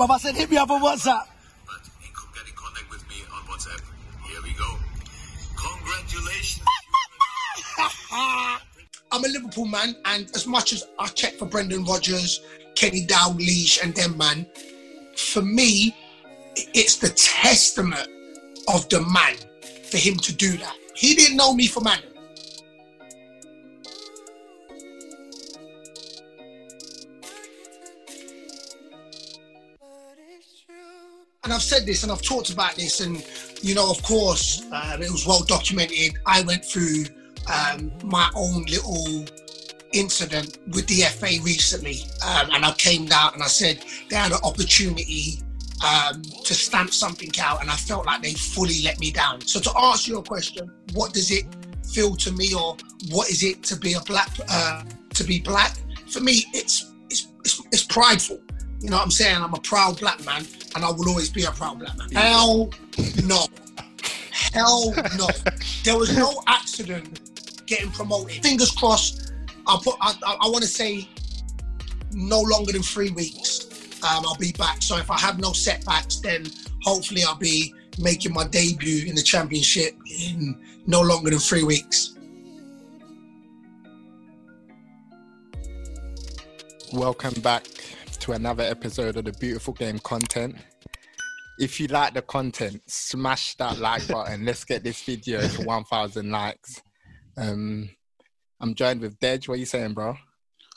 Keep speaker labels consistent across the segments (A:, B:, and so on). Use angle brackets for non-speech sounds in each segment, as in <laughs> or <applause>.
A: Baba said, hit me up on WhatsApp.
B: But in, co- get in contact with me on WhatsApp. Here we go. Congratulations. <laughs>
A: I'm a Liverpool man, and as much as I check for Brendan Rodgers, Kenny Dalglish, and them man, for me, it's the testament of the man for him to do that. He didn't know me from Adam. And I've said this and I've talked about this, and you know, of course, um, it was well documented. I went through um, my own little incident with the FA recently, um, and I came down and I said they had an opportunity um, to stamp something out, and I felt like they fully let me down. So to answer your question, what does it feel to me, or what is it to be a black uh, to be black? For me, it's it's, it's it's prideful. You know what I'm saying? I'm a proud black man, and I will always be a proud black man. Hell no. Hell no. There was no <laughs> accident getting promoted. Fingers crossed. I'll put. I, I, I want to say no longer than three weeks. Um, I'll be back. So if I have no setbacks, then hopefully I'll be making my debut in the championship in no longer than three weeks.
C: Welcome back to another episode of the Beautiful Game content. If you like the content, smash that like button. Let's get this video to <laughs> 1,000 likes. Um, I'm joined with Dej. What are you saying, bro?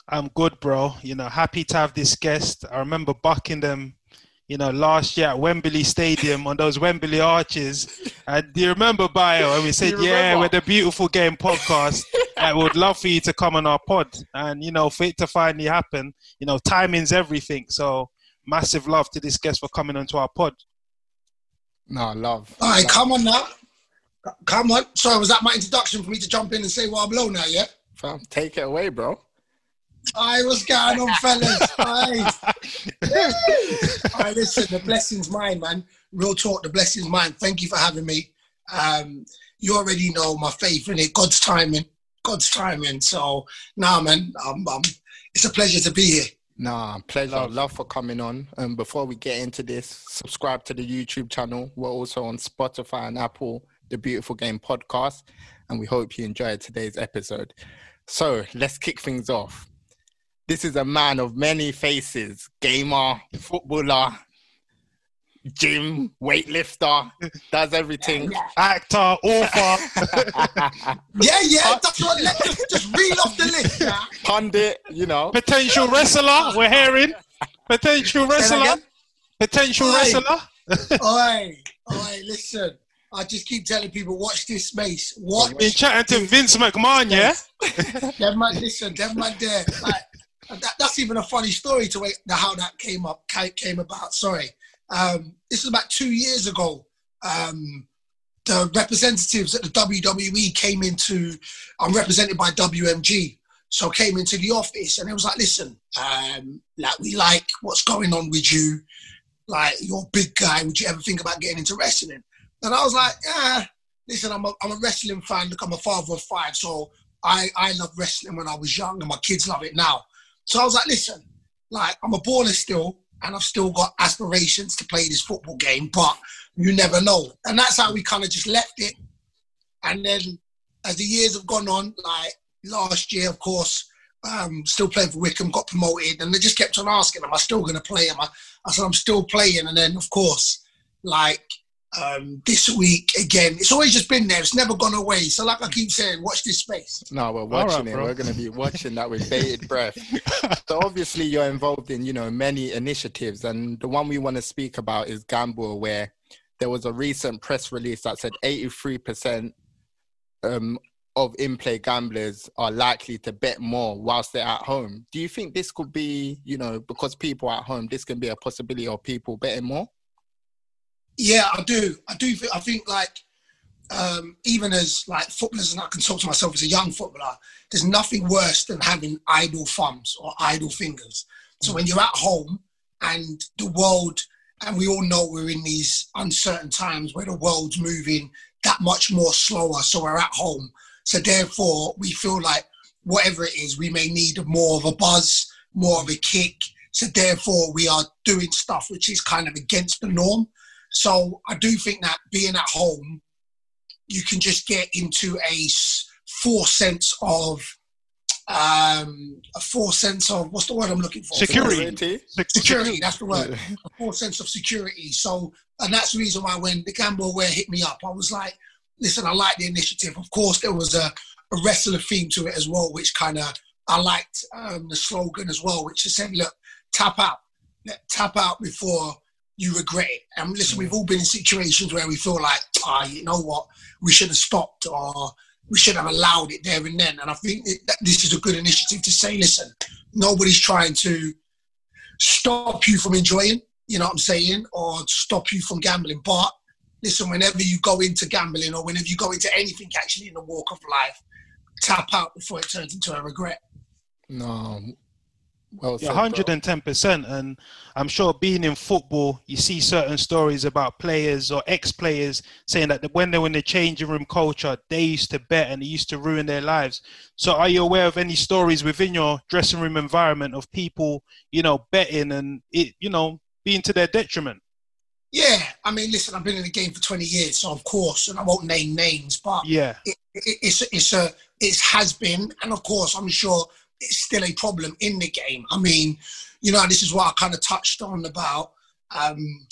D: I'm good, bro. You know, happy to have this guest. I remember bucking them, you know, last year at Wembley Stadium on those Wembley arches. And do you remember, Bayo? And we <laughs> said, yeah, we're the Beautiful Game podcast. I would love for you to come on our pod. And, you know, for it to finally happen, you know, timing's everything. So massive love to this guest for coming onto our pod.
C: No, love.
A: All right,
C: love.
A: come on now. Come on. Sorry, was that my introduction for me to jump in and say, well, I'm low now, yeah?
C: Fam, take it away, bro.
A: I was going on, fellas? Aye. <laughs> Aye, listen, the blessing's mine, man. Real talk, the blessing's mine. Thank you for having me. Um, you already know my faith in it, God's timing, God's timing. So, nah, man, um, um, it's a pleasure to be here.
C: Nah, pleasure.
D: Love.
C: Love. for coming on. And before we get into this, subscribe to the YouTube channel. We're also on Spotify and Apple, the Beautiful Game podcast. And we hope you enjoyed today's episode. So let's kick things off. This is a man of many faces gamer, footballer, gym, weightlifter, does everything.
D: Actor, author. <laughs>
A: Yeah, yeah, that's what, let, just, just reel off the list, yeah?
C: Pundit, you know.
D: potential wrestler, we're hearing. Potential wrestler. Potential
A: Oi.
D: wrestler.
A: Oi, oi, listen. I just keep telling people, watch this space. Watch
D: Been chatting to Vince McMahon, yeah?
A: Them man, listen, them man there. Like, that, that's even a funny story to wait, how that came up came about. Sorry, um, this is about two years ago. Um, the representatives at the WWE came into. I'm represented by WMG, so came into the office and it was like, listen, um, like we like what's going on with you. Like you're a big guy. Would you ever think about getting into wrestling? And I was like, yeah. Listen, I'm a, I'm a wrestling fan. Look, I'm a father of five, so I I love wrestling when I was young, and my kids love it now. So I was like, listen, like I'm a baller still, and I've still got aspirations to play this football game, but you never know. And that's how we kind of just left it. And then as the years have gone on, like last year, of course, um, still playing for Wycombe, got promoted, and they just kept on asking, "Am I still going to play?" Am I? I said, "I'm still playing." And then, of course, like um, this week again. It's always just been there. It's never gone away. So, like I keep saying, watch this space.
C: No, we're watching right, it. Bro. We're going to be watching that with bated <laughs> breath. so, obviously, you're involved in you know many initiatives, and the one we want to speak about is Gamble, where there was a recent press release that said 83% um, of in-play gamblers are likely to bet more whilst they're at home. Do you think this could be, you know, because people are at home, this can be a possibility of people betting more?
A: Yeah, I do. I do. I think like um, even as like footballers, and I can talk to myself as a young footballer. There's nothing worse than having idle thumbs or idle fingers. So when you're at home and the world, and we all know we're in these uncertain times where the world's moving that much more slower. So we're at home. So therefore, we feel like whatever it is, we may need more of a buzz, more of a kick. So therefore, we are doing stuff which is kind of against the norm. So I do think that being at home, you can just get into a full sense of um, a full sense of what's the word I'm looking for?
D: Security.
A: Security. That's the word. a full sense of security. So, and that's the reason why when the GambleAware hit me up, I was like, listen, I like the initiative. Of course, there was a, a wrestler theme to it as well, which kind of I liked um, the slogan as well, which is saying, look, tap out, tap out before you regret it. And listen, we've all been in situations where we feel like, ah, oh, you know what, we should have stopped or we should have allowed it there and then. And I think that this is a good initiative to say, listen, nobody's trying to stop you from enjoying, you know what I'm saying, or stop you from gambling. But listen, whenever you go into gambling or whenever you go into anything actually in the walk of life, tap out before it turns into a regret.
C: No, well,
D: yeah, hundred and ten percent, and I'm sure being in football, you see certain stories about players or ex-players saying that when they were in the changing room culture, they used to bet and it used to ruin their lives. So, are you aware of any stories within your dressing room environment of people, you know, betting and it, you know, being to their detriment?
A: Yeah, I mean, listen, I've been in the game for 20 years, so of course, and I won't name names, but
D: yeah,
A: it, it, it's it's a it has been, and of course, I'm sure it's still a problem in the game. I mean, you know, this is what I kind of touched on about um,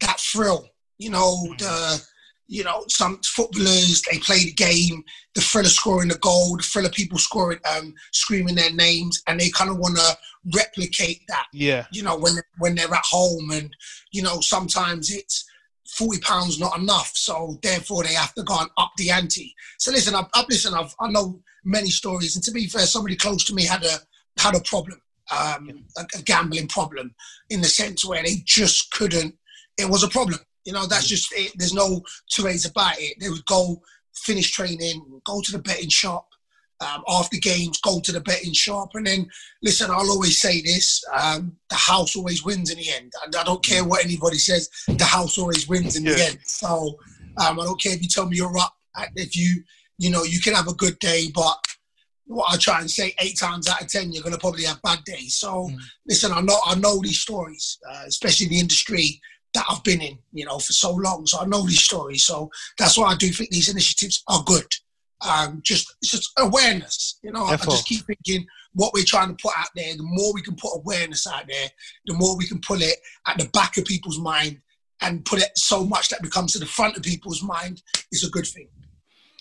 A: that thrill. You know, mm. the you know some footballers they play the game, the thrill of scoring the goal, the thrill of people scoring, um, screaming their names, and they kind of want to replicate that.
D: Yeah.
A: You know, when when they're at home, and you know sometimes it's forty pounds not enough, so therefore they have to go and up the ante. So listen, I've, I've listen, I've, I know many stories, and to be fair, somebody close to me had a had a problem, um, a, a, gambling problem, in the sense where they just couldn't. It was a problem, you know. That's just it. There's no two ways about it. They would go finish training, go to the betting shop. Um, after games, go to the betting shop, and then listen. I'll always say this: um, the house always wins in the end. I, I, don't care what anybody says; the house always wins in yeah. the end. So um, I don't care if you tell me you're up. If you you know, you can have a good day, but what I try and say, eight times out of ten, you're going to probably have bad days. So, mm. listen, I know I know these stories, uh, especially the industry that I've been in, you know, for so long. So I know these stories. So that's why I do think these initiatives are good. Um, just it's just awareness, you know. I, I just keep thinking what we're trying to put out there. The more we can put awareness out there, the more we can pull it at the back of people's mind and put it so much that it becomes to the front of people's mind is a good thing.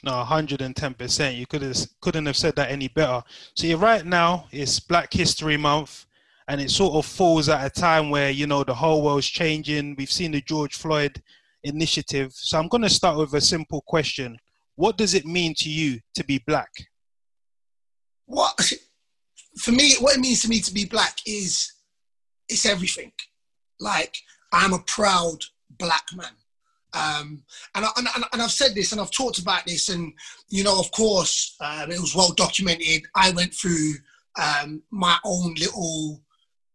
D: No, 110%. You could have, couldn't have said that any better. So right now it's Black History Month, and it sort of falls at a time where you know the whole world's changing. We've seen the George Floyd initiative. So I'm going to start with a simple question: What does it mean to you to be black?
A: What? for me, what it means to me to be black is it's everything. Like I'm a proud black man. Um, and, I, and, and I've said this and I've talked about this, and you know, of course, um, it was well documented. I went through um, my own little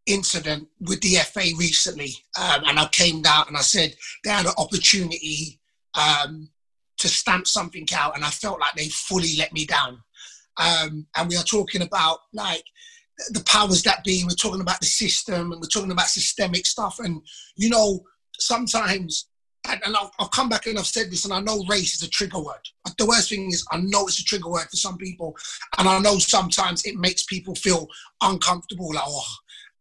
A: incident with the FA recently, um, and I came down and I said they had an opportunity um, to stamp something out, and I felt like they fully let me down. Um, and we are talking about like the powers that be. We're talking about the system, and we're talking about systemic stuff. And you know, sometimes, and, I'll, I'll, come back and I've said this, and I know race is a trigger word. But the worst thing is, I know it's a trigger word for some people, and I know sometimes it makes people feel uncomfortable. Like, oh.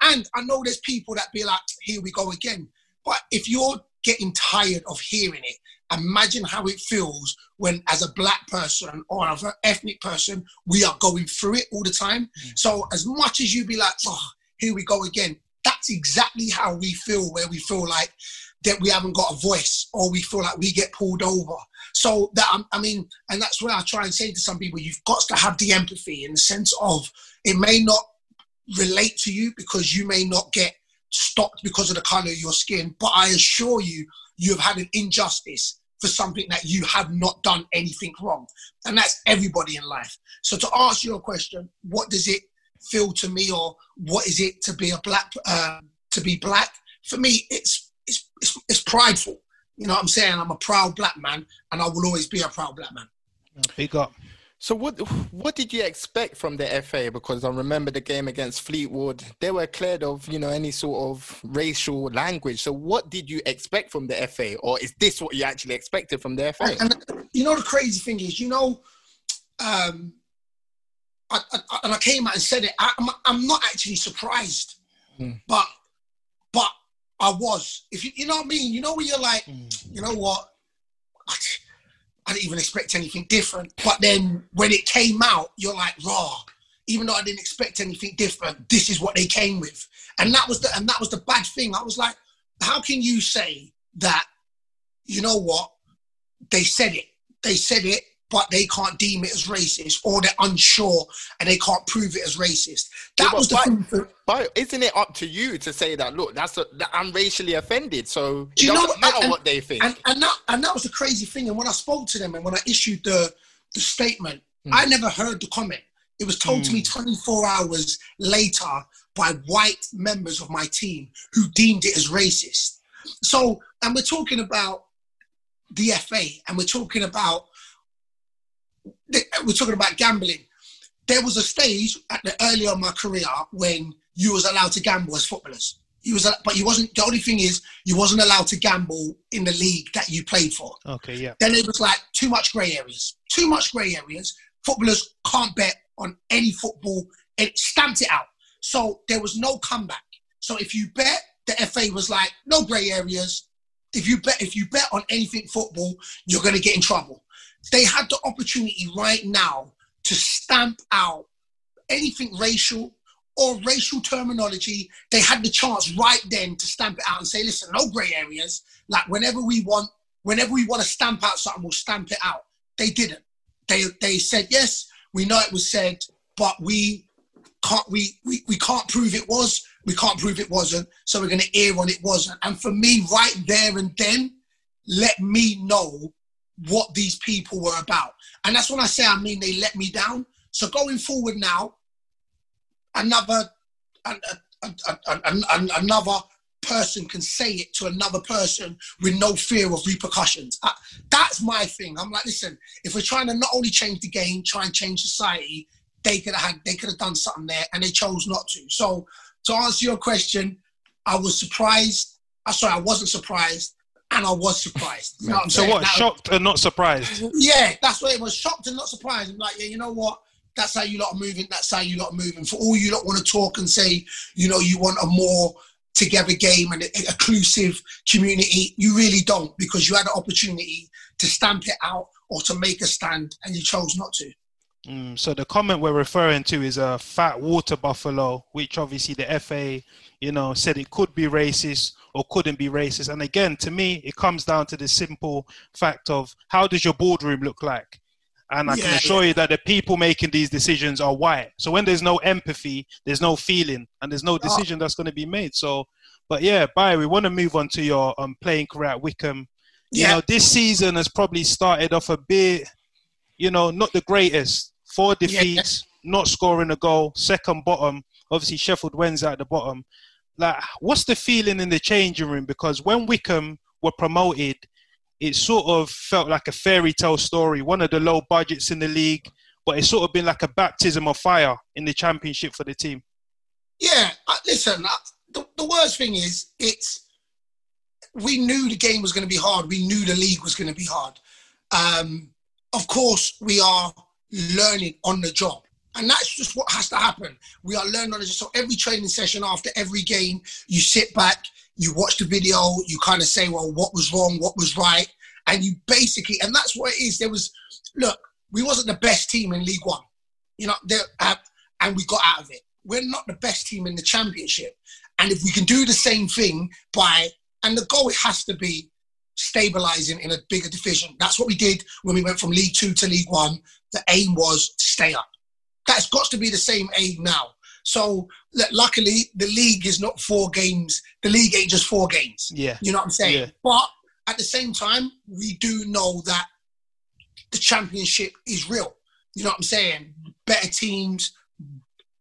A: And I know there's people that be like, here we go again. But if you're getting tired of hearing it, imagine how it feels when as a black person or an ethnic person we are going through it all the time. Mm. so as much as you be like oh here we go again that's exactly how we feel where we feel like that we haven't got a voice or we feel like we get pulled over. So that i mean and that's where i try and say to some people you've got to have the empathy in the sense of it may not relate to you because you may not get stopped because of the color of your skin but i assure you you have had an injustice for something that you have not done anything wrong. And that's everybody in life. So to answer your question, what does it feel to me or what is it to be a black, uh, to be black? For me, it's, it's, it's, it's prideful. You know what I'm saying? I'm a proud black man and I will always be a proud black man.
D: Big up.
C: So what what did you expect from the FA? Because I remember the game against Fleetwood, they were cleared of you know any sort of racial language. So what did you expect from the FA, or is this what you actually expected from the FA?
A: And, and you know the crazy thing is, you know, um, I, I, and I came out and said it. I, am I'm, I'm not actually surprised, mm. but but I was. If you you know what I mean, you know when you're like, mm. you know what. I didn't even expect anything different. But then when it came out, you're like, raw. Even though I didn't expect anything different, this is what they came with. And that was the and that was the bad thing. I was like, how can you say that, you know what? They said it. They said it but they can't deem it as racist or they're unsure and they can't prove it as racist. That yeah, was the
C: but,
A: thing.
C: But isn't it up to you to say that? Look, that's a, that I'm racially offended, so it doesn't know, matter and, what they think.
A: And, and, that and that was the crazy thing. And when I spoke to them and when I issued the the statement, mm. I never heard the comment. It was told mm. to me hmm. 24 hours later by white members of my team who deemed it as racist. So, and we're talking about the FA and we're talking about we're talking about gambling. There was a stage at the early on my career when you was allowed to gamble as footballers. You was, but you wasn't. The only thing is, you wasn't allowed to gamble in the league that you played for.
D: Okay, yeah.
A: Then it was like too much grey areas. Too much grey areas. Footballers can't bet on any football. It stamped it out. So there was no comeback. So if you bet, the FA was like, no grey areas. If you bet, if you bet on anything football, you're going to get in trouble. They had the opportunity right now to stamp out anything racial or racial terminology. They had the chance right then to stamp it out and say, listen, no grey areas. Like whenever we want, whenever we want to stamp out something, we'll stamp it out. They didn't. They they said, yes, we know it was said, but we can't we, we we can't prove it was. We can't prove it wasn't. So we're gonna air on it wasn't. And for me, right there and then, let me know what these people were about. And that's when I say, I mean, they let me down. So going forward now, another, another person can say it to another person with no fear of repercussions. I, that's my thing. I'm like, listen, if we're trying to not only change the game, try and change society, they could have had, they could have done something there, and they chose not to. So to answer your question, I was surprised. I uh, sorry, I wasn't surprised and I was surprised. You know what
D: so
A: saying?
D: what? shocked and not surprised.
A: Yeah, that's what it was. Shocked and not surprised. I'm like, yeah, you know what? That's how you lot are moving. That's how you lot are moving. For all you lot want to talk and say, you know, you want a more together game and an inclusive community, you really don't because you had an opportunity to stamp it out or to make a stand and you chose not to.
D: Mm, so the comment we're referring to is a fat water buffalo, which obviously the FA, you know, said it could be racist or couldn't be racist. And again, to me, it comes down to the simple fact of how does your boardroom look like? And I can
A: Yeah,
D: assure you that the people making these decisions are white. So when there's no empathy, there's no feeling, and there's no decision that's going to be made. So, but yeah, bye. We want to move on to your um, playing career at Wycombe. You
A: Yeah.
D: know, this season has probably started off a bit, you know, not the greatest. Four defeats, not scoring a goal, second bottom. Obviously, Sheffield Wednesday at the bottom. Like, what's the feeling in the changing room? Because when Wycombe were promoted, it sort of felt like a fairy tale story, one of the low budgets in the league, but it's sort of been like a baptism of fire in the championship for the team.
A: Yeah, listen. The, the worst thing is, it's we knew the game was going to be hard. We knew the league was going to be hard. Um, of course, we are learning on the job, and that's just what has to happen. We are learning on job. So every training session after every game, you sit back, you watch the video, you kind of say, "Well, what was wrong? What was right?" And you basically, and that's what it is. There was, look, we wasn't the best team in League One, you know, there, uh, and we got out of it. We're not the best team in the Championship, and if we can do the same thing by, and the goal it has to be stabilizing in a bigger division. That's what we did when we went from League Two to League One. The aim was to stay up. That's got to be the same aim now. So luckily, the league is not four games. The league ain't just four games.
D: Yeah.
A: You know what I'm saying?
D: Yeah.
A: But at the same time, we do know that the championship is real. You know what I'm saying? Better teams,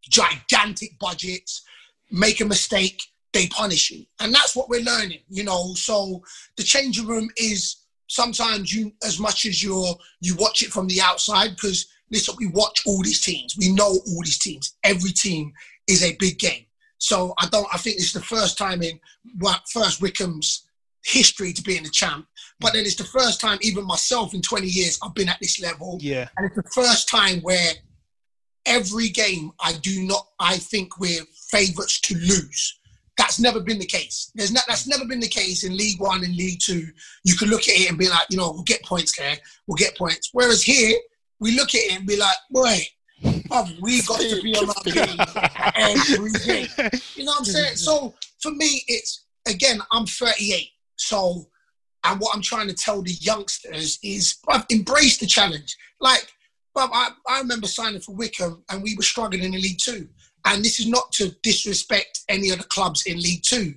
A: gigantic budgets, make a mistake, they punish you. And that's what we're learning, you know. So the changing room is sometimes you as much as you're you watch it from the outside, because listen, we watch all these teams. We know all these teams. Every team is a big game. So I don't I think it's the first time in first Wycombe's history to be in the champ. But then it's the first time, even myself in 20 years, I've been at this level.
D: Yeah.
A: And it's the first time where every game I do not, I think we're favourites to lose. That's never been the case. There's not, that's never been the case in League One and League Two. You can look at it and be like, you know, we'll get points there, we'll get points. Whereas here, we look at it and be like, boy, have we got to be on our game <laughs> every game? You know what I'm saying? So for me, it's again, I'm 38. So, and what I'm trying to tell the youngsters is, bruv, embrace the challenge. Like, bruv, I, I remember signing for Wycombe and we were struggling in the League Two. And this is not to disrespect any of the clubs in League Two,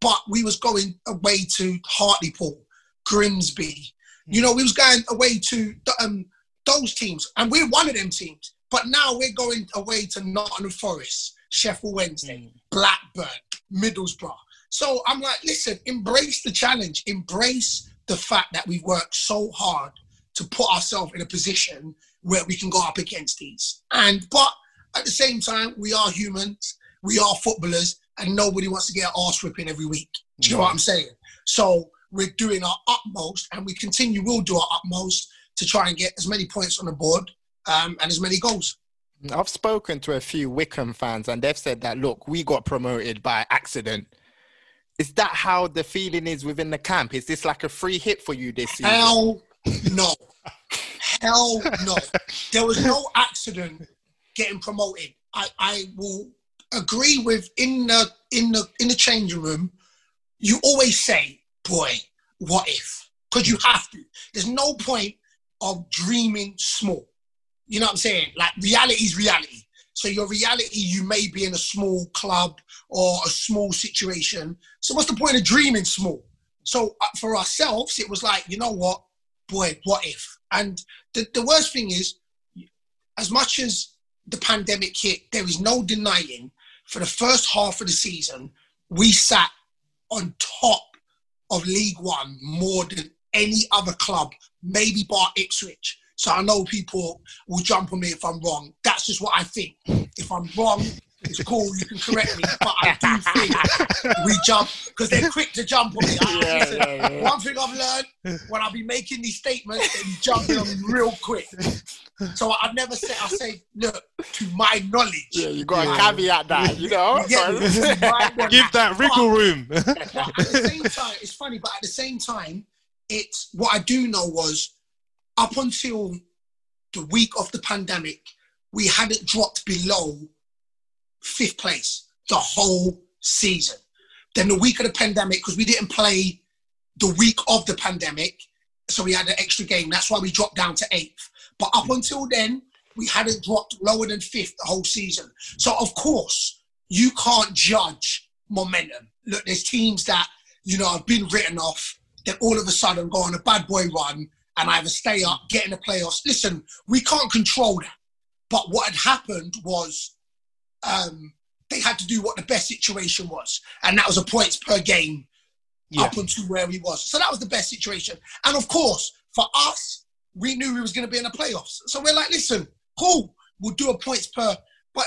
A: but we was going away to Hartlepool, Grimsby. You know, we was going away to um, those teams, and we're one of them teams. But now we're going away to Nottingham Forest, Sheffield Wednesday, hmm. Blackburn, Middlesbrough. So I'm like, listen, embrace the challenge, embrace the fact that we've worked so hard to put ourselves in a position where we can go up against these. And but at the same time, we are humans, we are footballers, and nobody wants to get an arse whipping every week. Do you know what hmm. I'm saying? So we're doing our utmost, and we continue We'll do our utmost to try and get as many points on the board um, and as many goals.
C: I've spoken to a few Wycombe fans, and they've said that look, we got promoted by accident. Is that how the feeling is within the camp? Is this like a free hit for you this season?
A: Hell no. Hell no. There was no accident getting promoted. I, I will agree with in the in the in the changing room, you always say, boy, what if? Because you have to. There's no point of dreaming small. You know what I'm saying? Like reality is reality. So your reality, you may be in a small club or a small situation. So what's the point of dreaming small? So uh, for ourselves, it was like, you know what, boy, what if? And the, the worst thing is, as much as the pandemic hit, there is no denying for the first half of the season, we sat on top of League One more than any other club, maybe bar Ipswich. So I know people will jump on me if I'm wrong. That's just what I think. If I'm wrong, it's cool. You can correct me, but I do <laughs> think we jump because they're quick to jump on me. I-
C: Yeah,
A: listen,
C: yeah, yeah.
A: One thing I've learned when I be making these statements, they be jumping on me real quick. So I've never say I say, look, to my knowledge.
C: Yeah, you got to caveat that, you know?
A: Yeah, <laughs> to my knowledge.
D: Give that wriggle room.
A: But at the same time, it's funny, but at the same time, it's what I do know was up until the week of the pandemic, we hadn't dropped below fifth place the whole season. Then the week of the pandemic, because we didn't play the week of the pandemic, so we had an extra game. That's why we dropped down to eighth. But up until then, we hadn't dropped lower than fifth the whole season. So of course, you can't judge momentum. Look, there's teams that you know have been written off, then all of a sudden go on a bad boy run and either stay up, get in the playoffs. Listen, we can't control that. But what had happened was um, they had to do what the best situation was, and that was a points per game
D: Yeah.
A: up until where he was. So that was the best situation. And of course, for us, we knew we was going to be in the playoffs. So we're like, listen, cool, we'll do a points per. But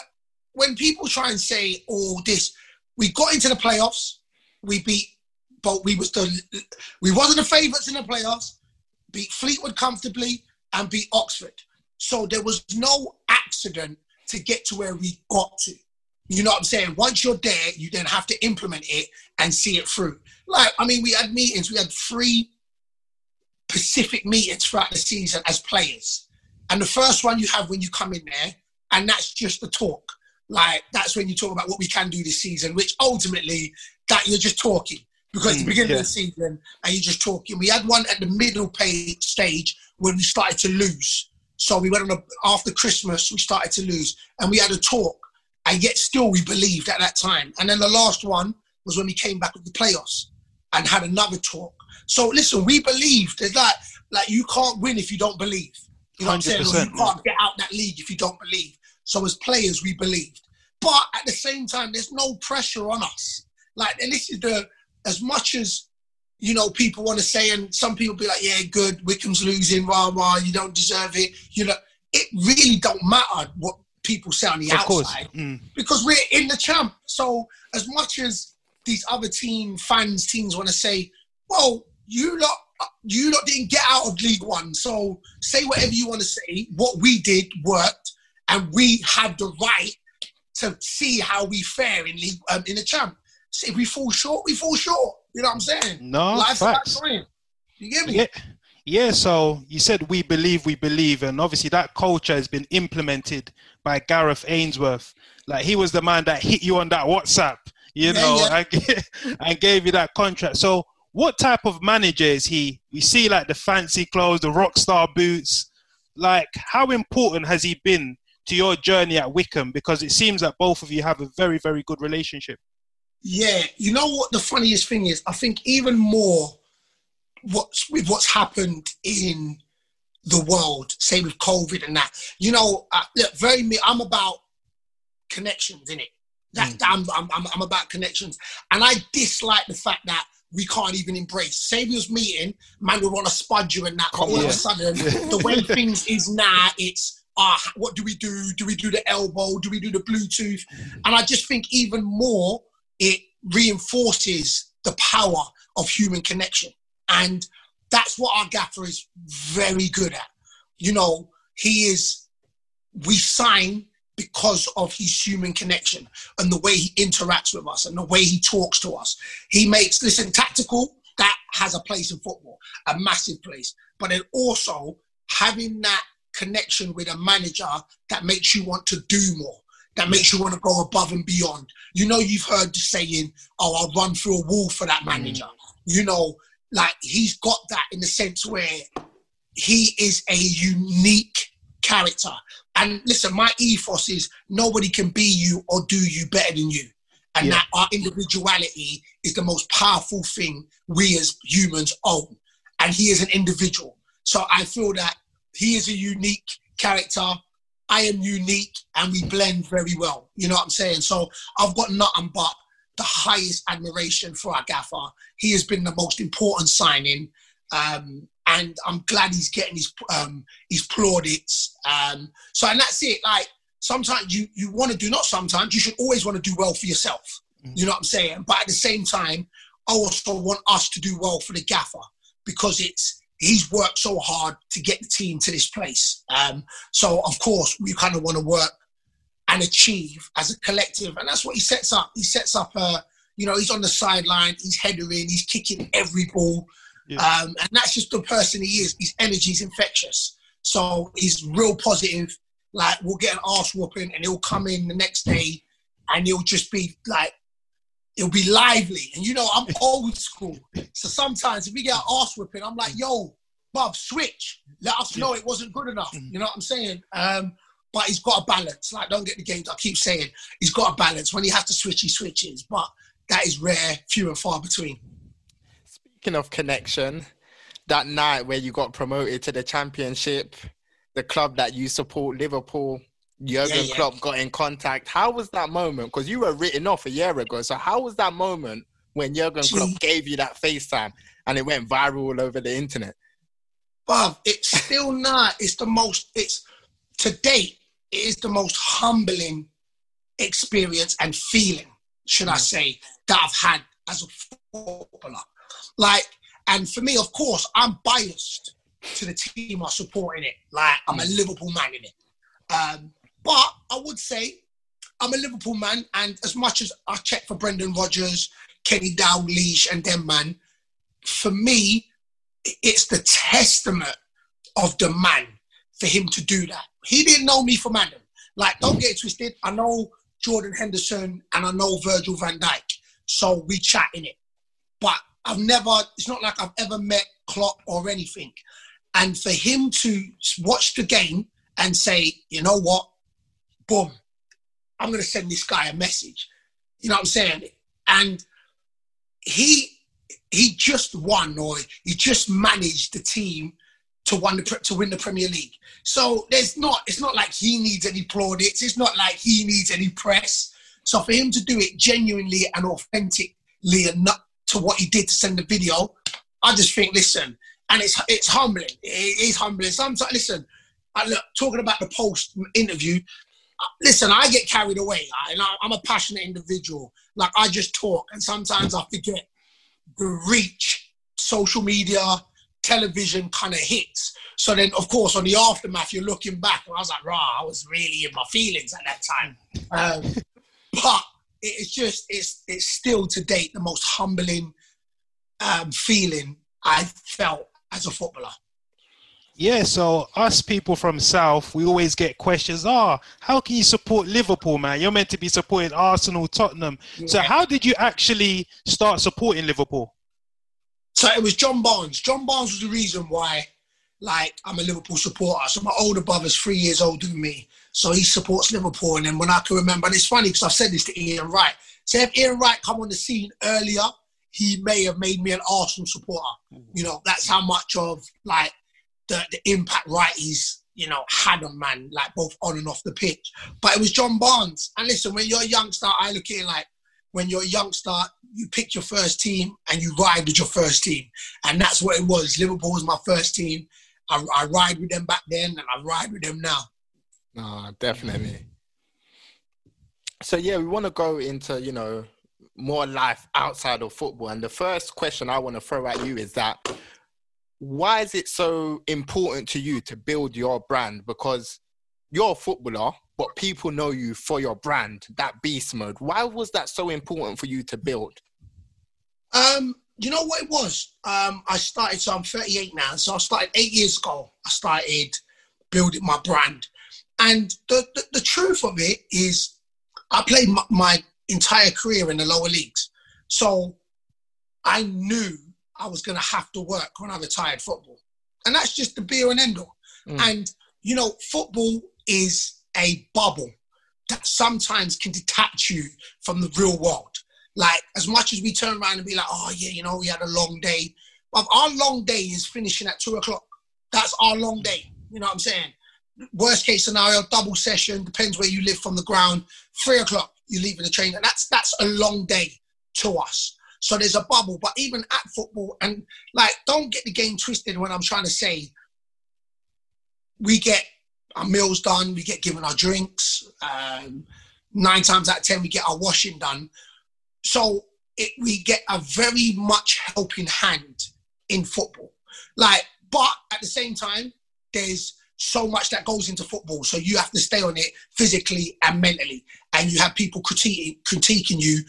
A: when people try and say all this, we got into the playoffs, we beat, but we was the, we wasn't the favourites in the playoffs, beat Fleetwood comfortably, and beat Oxford. So there was no accident to get to where we got to. You know what I'm saying? Once you're there, you then have to implement it and see it through. Like, I mean, we had meetings, we had three Pacific meetings throughout the season as players. And the first one you have when you come in there, and that's just the talk. Like, that's when you talk about what we can do this season, which ultimately, that you're just talking. Because at the
D: Mm,
A: beginning
D: yeah.
A: of the season, and you're just talking. We had one at the middle page stage when we started to lose. So we went on a, after Christmas, we started to lose, and we had a talk, and yet still we believed at that time. And then the last one was when we came back with the playoffs and had another talk. So listen, we believed there's like like you can't win if you don't believe. You know what I'm saying? Or you can't get out that league if you don't believe. So as players, we believed. But at the same time, there's no pressure on us. Like, and this is the as much as you know people want to say, and some people be like, "Yeah, good, Wycombe's losing, rah rah, you don't deserve it." You know, it really don't matter what people say on the
D: Of
A: outside
D: Mm.
A: because we're in the champ. So as much as these other team fans, teams want to say, "Well, you lot, you lot didn't get out of League One, so say whatever you want to say. What we did worked, and we have the right to see how we fare in league um, in the champ. So if we fall short, we fall short. You know what I'm saying?
D: No,
A: Life's
D: facts.
A: trying. You get me?
D: Yeah, yeah. So you said we believe, we believe, and obviously that culture has been implemented by Gareth Ainsworth. Like he was the man that hit you on that WhatsApp, you
A: Yeah,
D: know,
A: yeah. <laughs>
D: And, and gave you that contract. So what type of manager is he? We see like the fancy clothes, the rock star boots. Like how important has he been to your journey at Wycombe? Because it seems that both of you have a very, very good relationship.
A: Yeah, you know what the funniest thing is? I think even more what's with what's happened in the world, say with COVID and that. You know, uh, look, very me. I'm about connections in it. That I'm, I'm, I'm, I'm about connections, and I dislike the fact that we can't even embrace. Say we was meeting, man would want to spud you and that. All of a sudden, the way <laughs> things is now, it's ah, what do we do? Do we do the elbow? Do we do the Bluetooth? And I just think even more, it reinforces the power of human connection. And that's what our gaffer is very good at. You know, he is, we sign because of his human connection and the way he interacts with us and the way he talks to us. He makes, listen, tactical, that has a place in football, a massive place. But then also having that connection with a manager that makes you want to do more, that makes you want to go above and beyond. You know, you've heard the saying, oh, I'll run through a wall for that manager. You know, like he's got that in the sense where he is a unique character. And listen, my ethos is nobody can be you or do you better than you. And
D: Yeah.
A: that our individuality is the most powerful thing we as humans own. And he is an individual. So I feel that he is a unique character. I am unique and we blend very well. You know what I'm saying? So I've got nothing but the highest admiration for our gaffer. He has been the most important signing. Um, and I'm glad he's getting his um, his plaudits. Um, so and that's it. Like sometimes you you want to do not sometimes you should always want to do well for yourself. You know what I'm saying? But at the same time, I also want us to do well for the gaffer because it's he's worked so hard to get the team to this place. Um, so of course we kind of want to work and achieve as a collective, and that's what he sets up. He sets up a you know he's on the sideline, he's headering, he's kicking every ball.
D: Yeah.
A: Um, and that's just the person he is. His energy is infectious. So he's real positive. Like we'll get an arse whooping, and he'll come in the next day, and he'll just be like, it'll be lively. And you know, I'm old school, so sometimes if we get an arse whooping, I'm like, yo, Bob, switch. Let us know it wasn't good enough. You know what I'm saying? Um, but he's got a balance. Like, don't get the games. I keep saying he's got a balance. When he has to switch, he switches. But that is rare, few and far between.
C: Speaking of connection, that night where you got promoted to the championship, the club that you support, Liverpool, Jurgen
A: Yeah, yeah.
C: Klopp got in contact. How was that moment? Because you were written off a year ago. So how was that moment when Jurgen
A: Gee.
C: Klopp gave you that FaceTime and it went viral all over the internet?
A: Bob, it's still not. It's the most. It's to date. It is the most humbling experience and feeling, should I say, that I've had as a footballer. Like, and for me, of course, I'm biased to the team I support in it. Like, I'm a Liverpool man in it. Um, but I would say I'm a Liverpool man, and as much as I check for Brendan Rodgers, Kenny Dalglish, and them man, for me, it's the testament of the man for him to do that. He didn't know me from Adam. Like, don't get twisted. I know Jordan Henderson and I know Virgil van Dijk. So we chat in it. But I've never, it's not like I've ever met Klopp or anything. And for him to watch the game and say, you know what, boom, I'm going to send this guy a message. You know what I'm saying? And he he just won or he just managed the team to win the to win the Premier League. So there's not it's not like he needs any plaudits. It's not like he needs any press. So for him to do it genuinely and authentically and not to what he did to send the video, I just think listen, and it's it's humbling. It is humbling. Sometimes listen, I look talking about the post interview. Listen, I get carried away. I, and I- I'm a passionate individual. Like I just talk, and sometimes I forget the reach social media, television kind of hits. So then, of course, on the aftermath, you're looking back, and I was like, "Rah, I was really in my feelings at that time." Um, <laughs> but it's just, it's it's still to date the most humbling um, feeling I felt as a footballer.
D: Yeah, so us people from South, we always get questions. Ah, how can you support Liverpool, man? You're meant to be supporting Arsenal, Tottenham. So how did you actually start supporting Liverpool?
A: So it was John Barnes. John Barnes was the reason why, like, I'm a Liverpool supporter. So my older brother's three years older than me. So he supports Liverpool. And then when I can remember, and it's funny because I've said this to Ian Wright. So if Ian Wright come on the scene earlier, he may have made me an Arsenal supporter. You know, that's how much of like the, the impact Wrighty's, you know, had on man, like both on and off the pitch. But it was John Barnes. And listen, when you're a youngster, I look at it like when you're a youngster, you pick your first team and you ride with your first team. And that's what it was. Liverpool was my first team. I, I ride with them back then and I ride with them now.
C: No, definitely. So yeah, we want to go into you know more life outside of football, and the first question I want to throw at you is that why is it so important to you to build your brand? Because you're a footballer, but people know you for your brand, that beast mode. Why was that so important for you to build?
A: Um, you know what it was? Um, I started, so I'm 38 now. So I started eight years ago. I started building my brand. And the, the, the truth of it is, I played my, my entire career in the lower leagues. So I knew I was going to have to work when I retired football. And that's just the beer and end all. Mm. And, you know, football is a bubble that sometimes can detach you from the real world. Like, as much as we turn around and be like, oh, yeah, you know, we had a long day. But our long day is finishing at two o'clock. That's our long day. You know what I'm saying? Worst case scenario, double session, depends where you live from the ground. Three o'clock, you leave in the train. And that's that's a long day to us. So there's a bubble. But even at football, and like, don't get the game twisted when I'm trying to say we get our meals done, we get given our drinks. Um, nine times out of ten, we get our washing done. So it, we get a very much helping hand in football. Like, but at the same time, there's so much that goes into football. So you have to stay on it physically and mentally, and you have people critiquing, critiquing you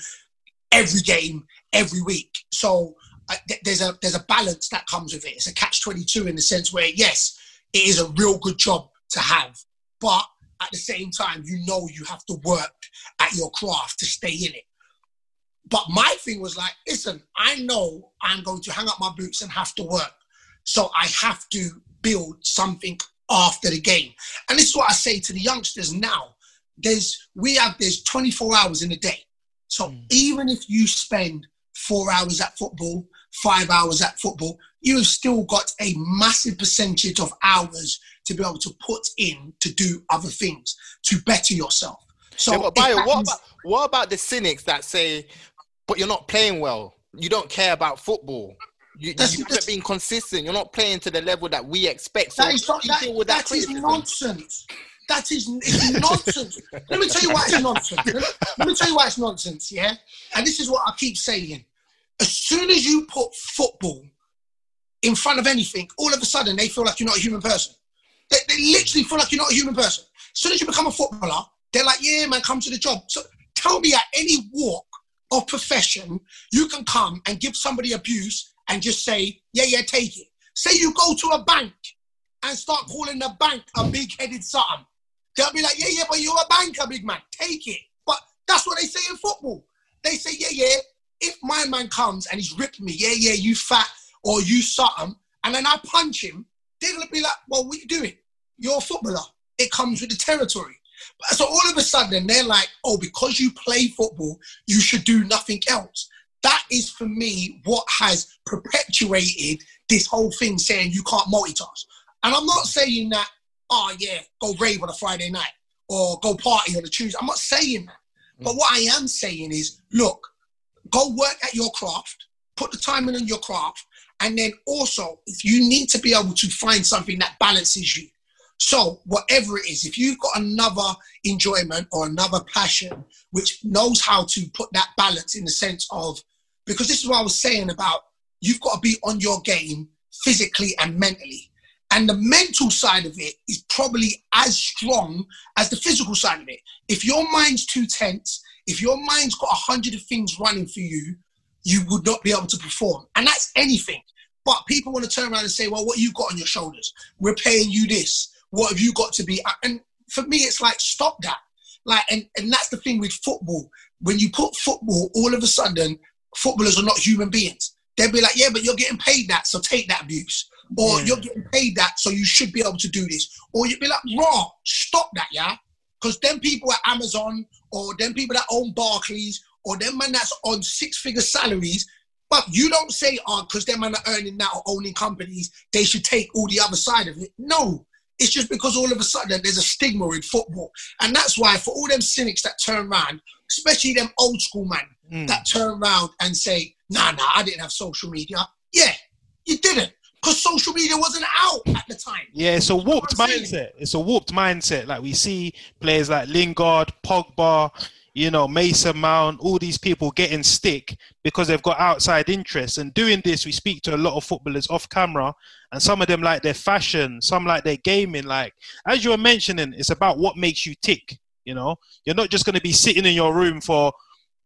A: every game, every week. So uh, th- there's a there's a balance that comes with it. It's a catch twenty two in the sense where yes, it is a real good job to have, but at the same time, you know you have to work at your craft to stay in it. But my thing was like, listen, I know I'm going to hang up my boots and have to work. So I have to build something after the game. And this is what I say to the youngsters now. There's we have there's 24 hours in a day. So mm. even if you spend four hours at football, five hours at football, you have still got a massive percentage of hours to be able to put in to do other things to better yourself. So,
C: yeah, but Bayo, what about what about the cynics that say, "But you're not playing well. You don't care about football. You, that's, you haven't been consistent. You're not playing to the level that we expect." So
A: that is, not, that, that, that is nonsense. That is nonsense. Let me tell you why it's nonsense. Let me tell you why it's nonsense. Yeah, and this is what I keep saying. As soon as you put football in front of anything, all of a sudden they feel like you're not a human person. They, they literally feel like you're not a human person. As soon as you become a footballer, they're like, yeah, man, come to the job. So tell me at any walk of profession, you can come and give somebody abuse and just say, yeah, yeah, take it. Say you go to a bank and start calling the bank a big headed something. They'll be like, yeah, yeah, but you're a banker, big man. Take it. But that's what they say in football. They say, yeah, yeah, if my man comes and he's ripped me, yeah, yeah, you fat or you something, and then I punch him, gonna be like, well, what you doing? You're a footballer. It comes with the territory. So all of a sudden, they're like, oh, because you play football, you should do nothing else. That is for me what has perpetuated this whole thing saying you can't multitask. And I'm not saying that, oh, yeah, go rave on a Friday night or go party on a Tuesday. I'm not saying that. But mm. what I am saying is, look, go work at your craft, put the time in on your craft, and then also, if you need to be able to find something that balances you, so, whatever it is, if you've got another enjoyment or another passion which knows how to put that balance in the sense of, because this is what I was saying about you've got to be on your game physically and mentally. And the mental side of it is probably as strong as the physical side of it. If your mind's too tense, if your mind's got a hundred of things running for you, you would not be able to perform. And that's anything. But people want to turn around and say, well, what you got on your shoulders? We're paying you this. What have you got to be? And for me, it's like, stop that. Like, and, and that's the thing with football. When you put football, all of a sudden, footballers are not human beings. They'll be like, yeah, but you're getting paid that, so take that abuse. Or yeah. you're getting paid that, so you should be able to do this. Or you'd be like, raw, stop that, yeah? Because them people at Amazon, or them people that own Barclays, or them man that's on six figure salaries, but you don't say, oh, because them man are earning that or owning companies, they should take all the other side of it. No, it's just because all of a sudden there's a stigma in football. And that's why for all them cynics that turn around, especially them old school man mm. that turn around and say, nah, nah, I didn't have social media. Yeah, you didn't. Because social media wasn't out at the time.
D: Yeah, it's a warped mindset. It's a warped mindset. Like we see players like Lingard, Pogba, you know, Mason Mount, all these people getting stick because they've got outside interests. And doing this, we speak to a lot of footballers off camera, and some of them like their fashion, some like their gaming. Like, as you were mentioning, it's about what makes you tick. You know, you're not just going to be sitting in your room for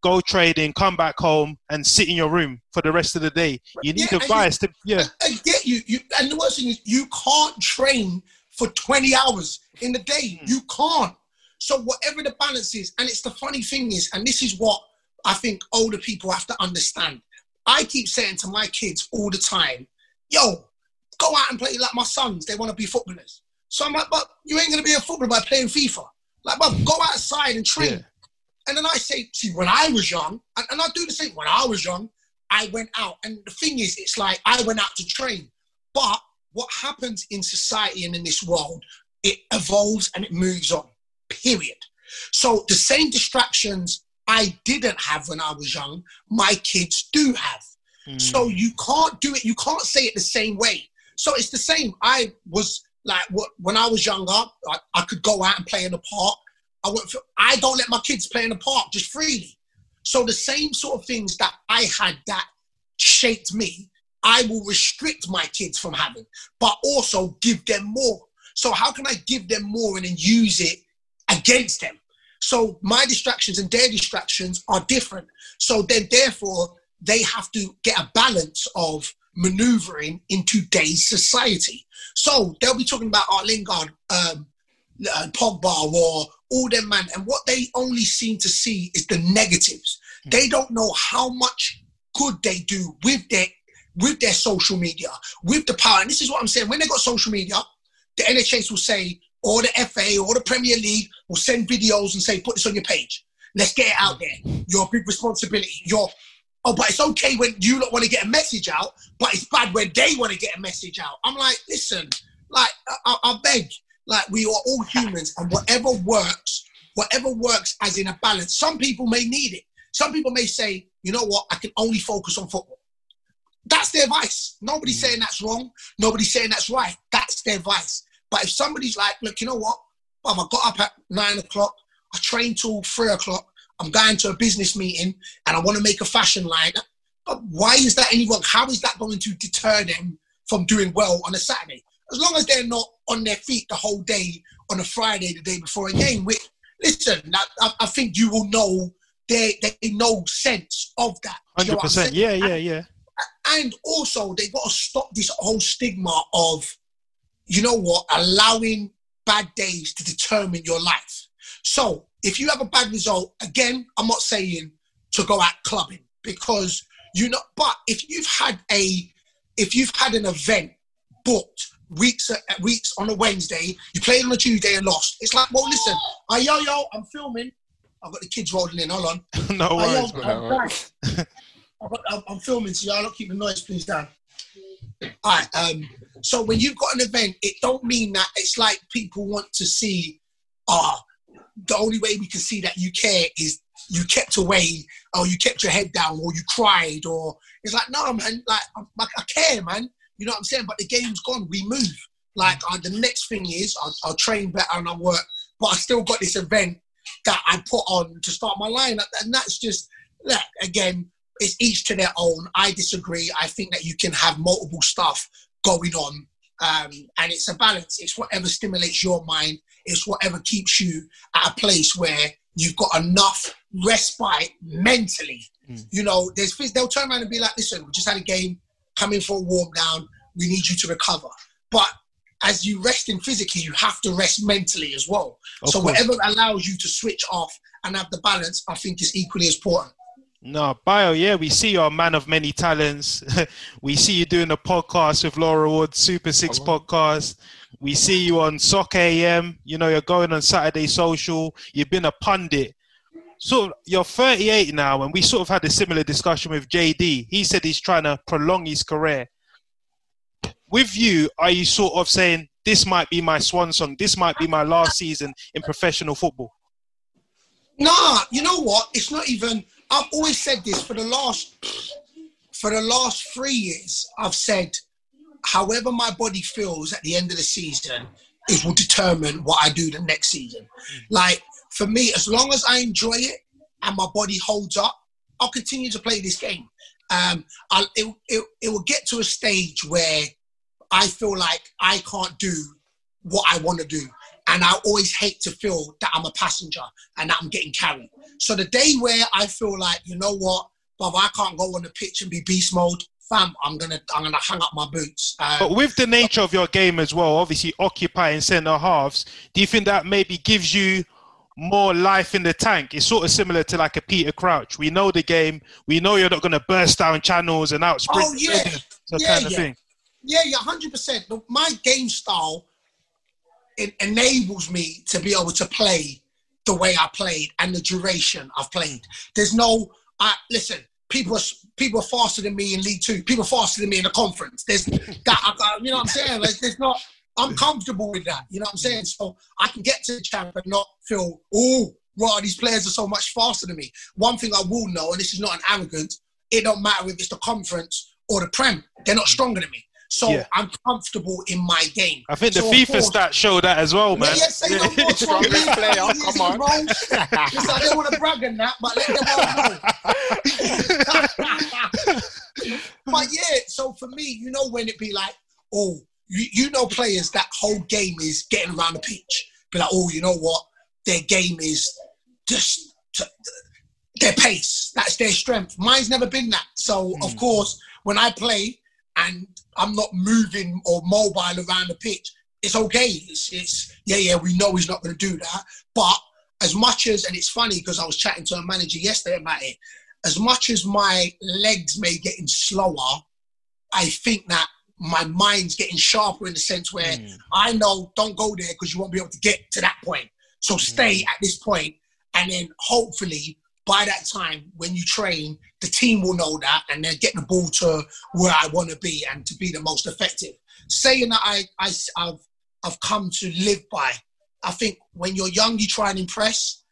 D: go trading, come back home, and sit in your room for the rest of the day. You need yeah, advice you, to, yeah.
A: I, I get you. you. And the worst thing is, you can't train for 20 hours in the day. Mm. You can't. So whatever the balance is, and it's the funny thing is, and this is what I think older people have to understand. I keep saying to my kids all the time, yo, go out and play like my sons, they want to be footballers. So I'm like, but you ain't gonna be a footballer by playing FIFA. Like, but go outside and train. Yeah. And then I say, see, when I was young, and, and I do the same, when I was young, I went out. And the thing is, it's like I went out to train. But what happens in society and in this world, it evolves and it moves on period. So the same distractions I didn't have when I was young, my kids do have. Mm. So you can't do it, you can't say it the same way. So it's the same. I was like, when I was younger, I, I could go out and play in the park. I, for, I don't let my kids play in the park just freely. So the same sort of things that I had that shaped me, I will restrict my kids from having, but also give them more. So how can I give them more and then use it against them. So my distractions and their distractions are different. So then, therefore, they have to get a balance of maneuvering in today's society. So they'll be talking about our Lingard, um, uh, Pogba, or all their man, and what they only seem to see is the negatives. Mm. They don't know how much good they do with their with their social media, with the power. And this is what I'm saying. When they got social media, the NHS will say, or the FA or the Premier League will send videos and say, put this on your page. Let's get it out there. You're big responsibility. You're oh, but it's okay when you don't want to get a message out, but it's bad when they want to get a message out. I'm like, listen, like I, I beg, like we are all humans, and whatever works, whatever works as in a balance. Some people may need it. Some people may say, you know what, I can only focus on football. That's their vice. Nobody's mm. saying that's wrong. Nobody's saying that's right. That's their vice. But if somebody's like, look, you know what? I got up at nine o'clock. I trained till three o'clock. I'm going to a business meeting and I want to make a fashion line. But why is that any wrong? How is that going to deter them from doing well on a Saturday? As long as they're not on their feet the whole day on a Friday, the day before a game. Which, listen, I, I think you will know they they know sense of that.
D: Hundred percent. Yeah, yeah, yeah.
A: And also, they've got to stop this whole stigma of, you know what, allowing bad days to determine your life. So if you have a bad result, again, I'm not saying to go out clubbing because you know, but if you've had a if you've had an event booked weeks at weeks on a Wednesday, you played on a Tuesday and lost. It's like, well, listen, I yo yo, I'm filming. I've got the kids rolling in. Hold on. <laughs>
D: no worries,
A: yo, <laughs> I'm, I'm, I'm, filming, so y'all don't keep the noise, please, down. All right. Um, so when you've got an event, it don't mean that it's like people want to see, ah, the only way we can see that you care is you kept away or you kept your head down or you cried or it's like no man like, like I care man you know what I'm saying? But the game's gone. We move. Like uh, the next thing is I'll, I'll, train better and I'll work. But I still got this event that I put on to start my line and that's just look, again it's each to their own. I disagree. I think that you can have multiple stuff going on. Um, and it's a balance. It's whatever stimulates your mind. It's whatever keeps you at a place where you've got enough respite mentally. Mm. You know, there's they'll turn around and be like, listen, we just had a game, come in for a warm down, we need you to recover. But as you resting physically, you have to rest mentally as well. Of so course. whatever allows you to switch off and have the balance, I think is equally as important.
D: No, Bayo, yeah, we see you're a man of many talents. <laughs> we see you doing a podcast with Laura Wood, Super Six podcast. We see you on Soccer AM. You know, you're going on Saturday Social. You've been a pundit. So you're 38 now, and we sort of had a similar discussion with JD. He said he's trying to prolong his career. With you, are you sort of saying this might be my swan song? This might be my last season in professional football?
A: Nah, you know what? It's not even. I've always said this for the last for the last three years. I've said however my body feels at the end of the season, it will determine what I do the next season. Mm. Like for me, as long as I enjoy it and my body holds up, I'll continue to play this game. Um, I'll, it, it, it will get to a stage where I feel like I can't do what I want to do. And I always hate to feel that I'm a passenger and that I'm getting carried. So the day where I feel like, you know what, Bob, I can't go on the pitch and be beast mode, fam, I'm gonna I'm gonna hang up my boots. Um,
D: but with the nature of your game as well, obviously occupying centre halves, do you think that maybe gives you more life in the tank? It's sort of similar to like a Peter Crouch. We know the game. We know you're not gonna burst down channels and out sprint.
A: Oh yeah, yeah, kind of yeah. Thing. yeah, yeah, hundred percent. My game style it enables me to be able to play the way I played and the duration I've played. There's no, I listen people are people are faster than me in League Two. People are faster than me in the conference. There's that, you know what I'm saying? Like, there's not. I'm comfortable with that. You know what I'm saying? So I can get to the champ and not feel, oh, right, these players are so much faster than me. One thing I will know, and this is not an arrogance, it don't matter if it's the conference or the prem. They're not mm. stronger than me. So yeah. I'm comfortable in my game.
D: I think the so FIFA course, stats show that as well, man.
A: Yeah, yeah say no more. <laughs> Strongest player, come on. Because I don't want to brag on that, but let them all know. <laughs> <laughs> but yeah, so for me, you know when it be like, oh, you, you know players that whole game is getting around the pitch. Be like, oh, you know what? Their game is just their pace. That's their strength. Mine's never been that. So mm. of course, when I play and I'm not moving or mobile around the pitch. It's okay. It's, it's yeah, yeah. We know he's not going to do that. But as much as, and it's funny because I was chatting to a manager yesterday about it. As much as my legs may getting slower, I think that my mind's getting sharper in the sense where
D: Mm.
A: I know don't go there because you won't be able to get to that point. So stay at this point, and then hopefully by that time when you train, the team will know that and then get the ball to where I want to be and to be the most effective. Saying that I, I have I've come to live by. I think when you're young, you try and impress.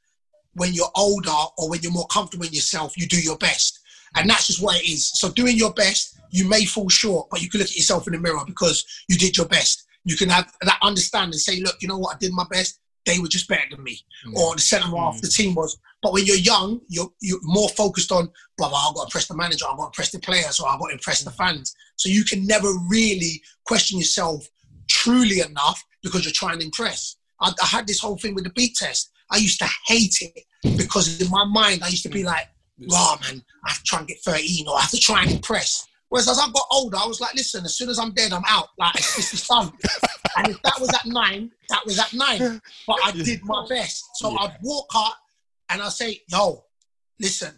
A: When you're older or when you're more comfortable in yourself, you do your best. And that's just what it is. So doing your best, you may fall short, but you can look at yourself in the mirror because you did your best. You can have that understanding and say, look, you know what, I did my best. They were just better than me. Or the centre half, the mm. team was. But when you're young, you're you're more focused on, brother, I've got to impress the manager, I've got to impress the players, or I've got to impress the mm. fans. So you can never really question yourself truly enough because you're trying to impress. I, I had this whole thing with the bleep test. I used to hate it because in my mind I used to be mm. like, "Wow, man, I have to try and get 13 or I have to try and impress." Whereas as I got older, I was like, "Listen, as soon as I'm dead, I'm out. Like it's, it's the done." <laughs> and if that was at nine, that was at nine. But I did my best. So I'd walk out and I say, "Yo, listen,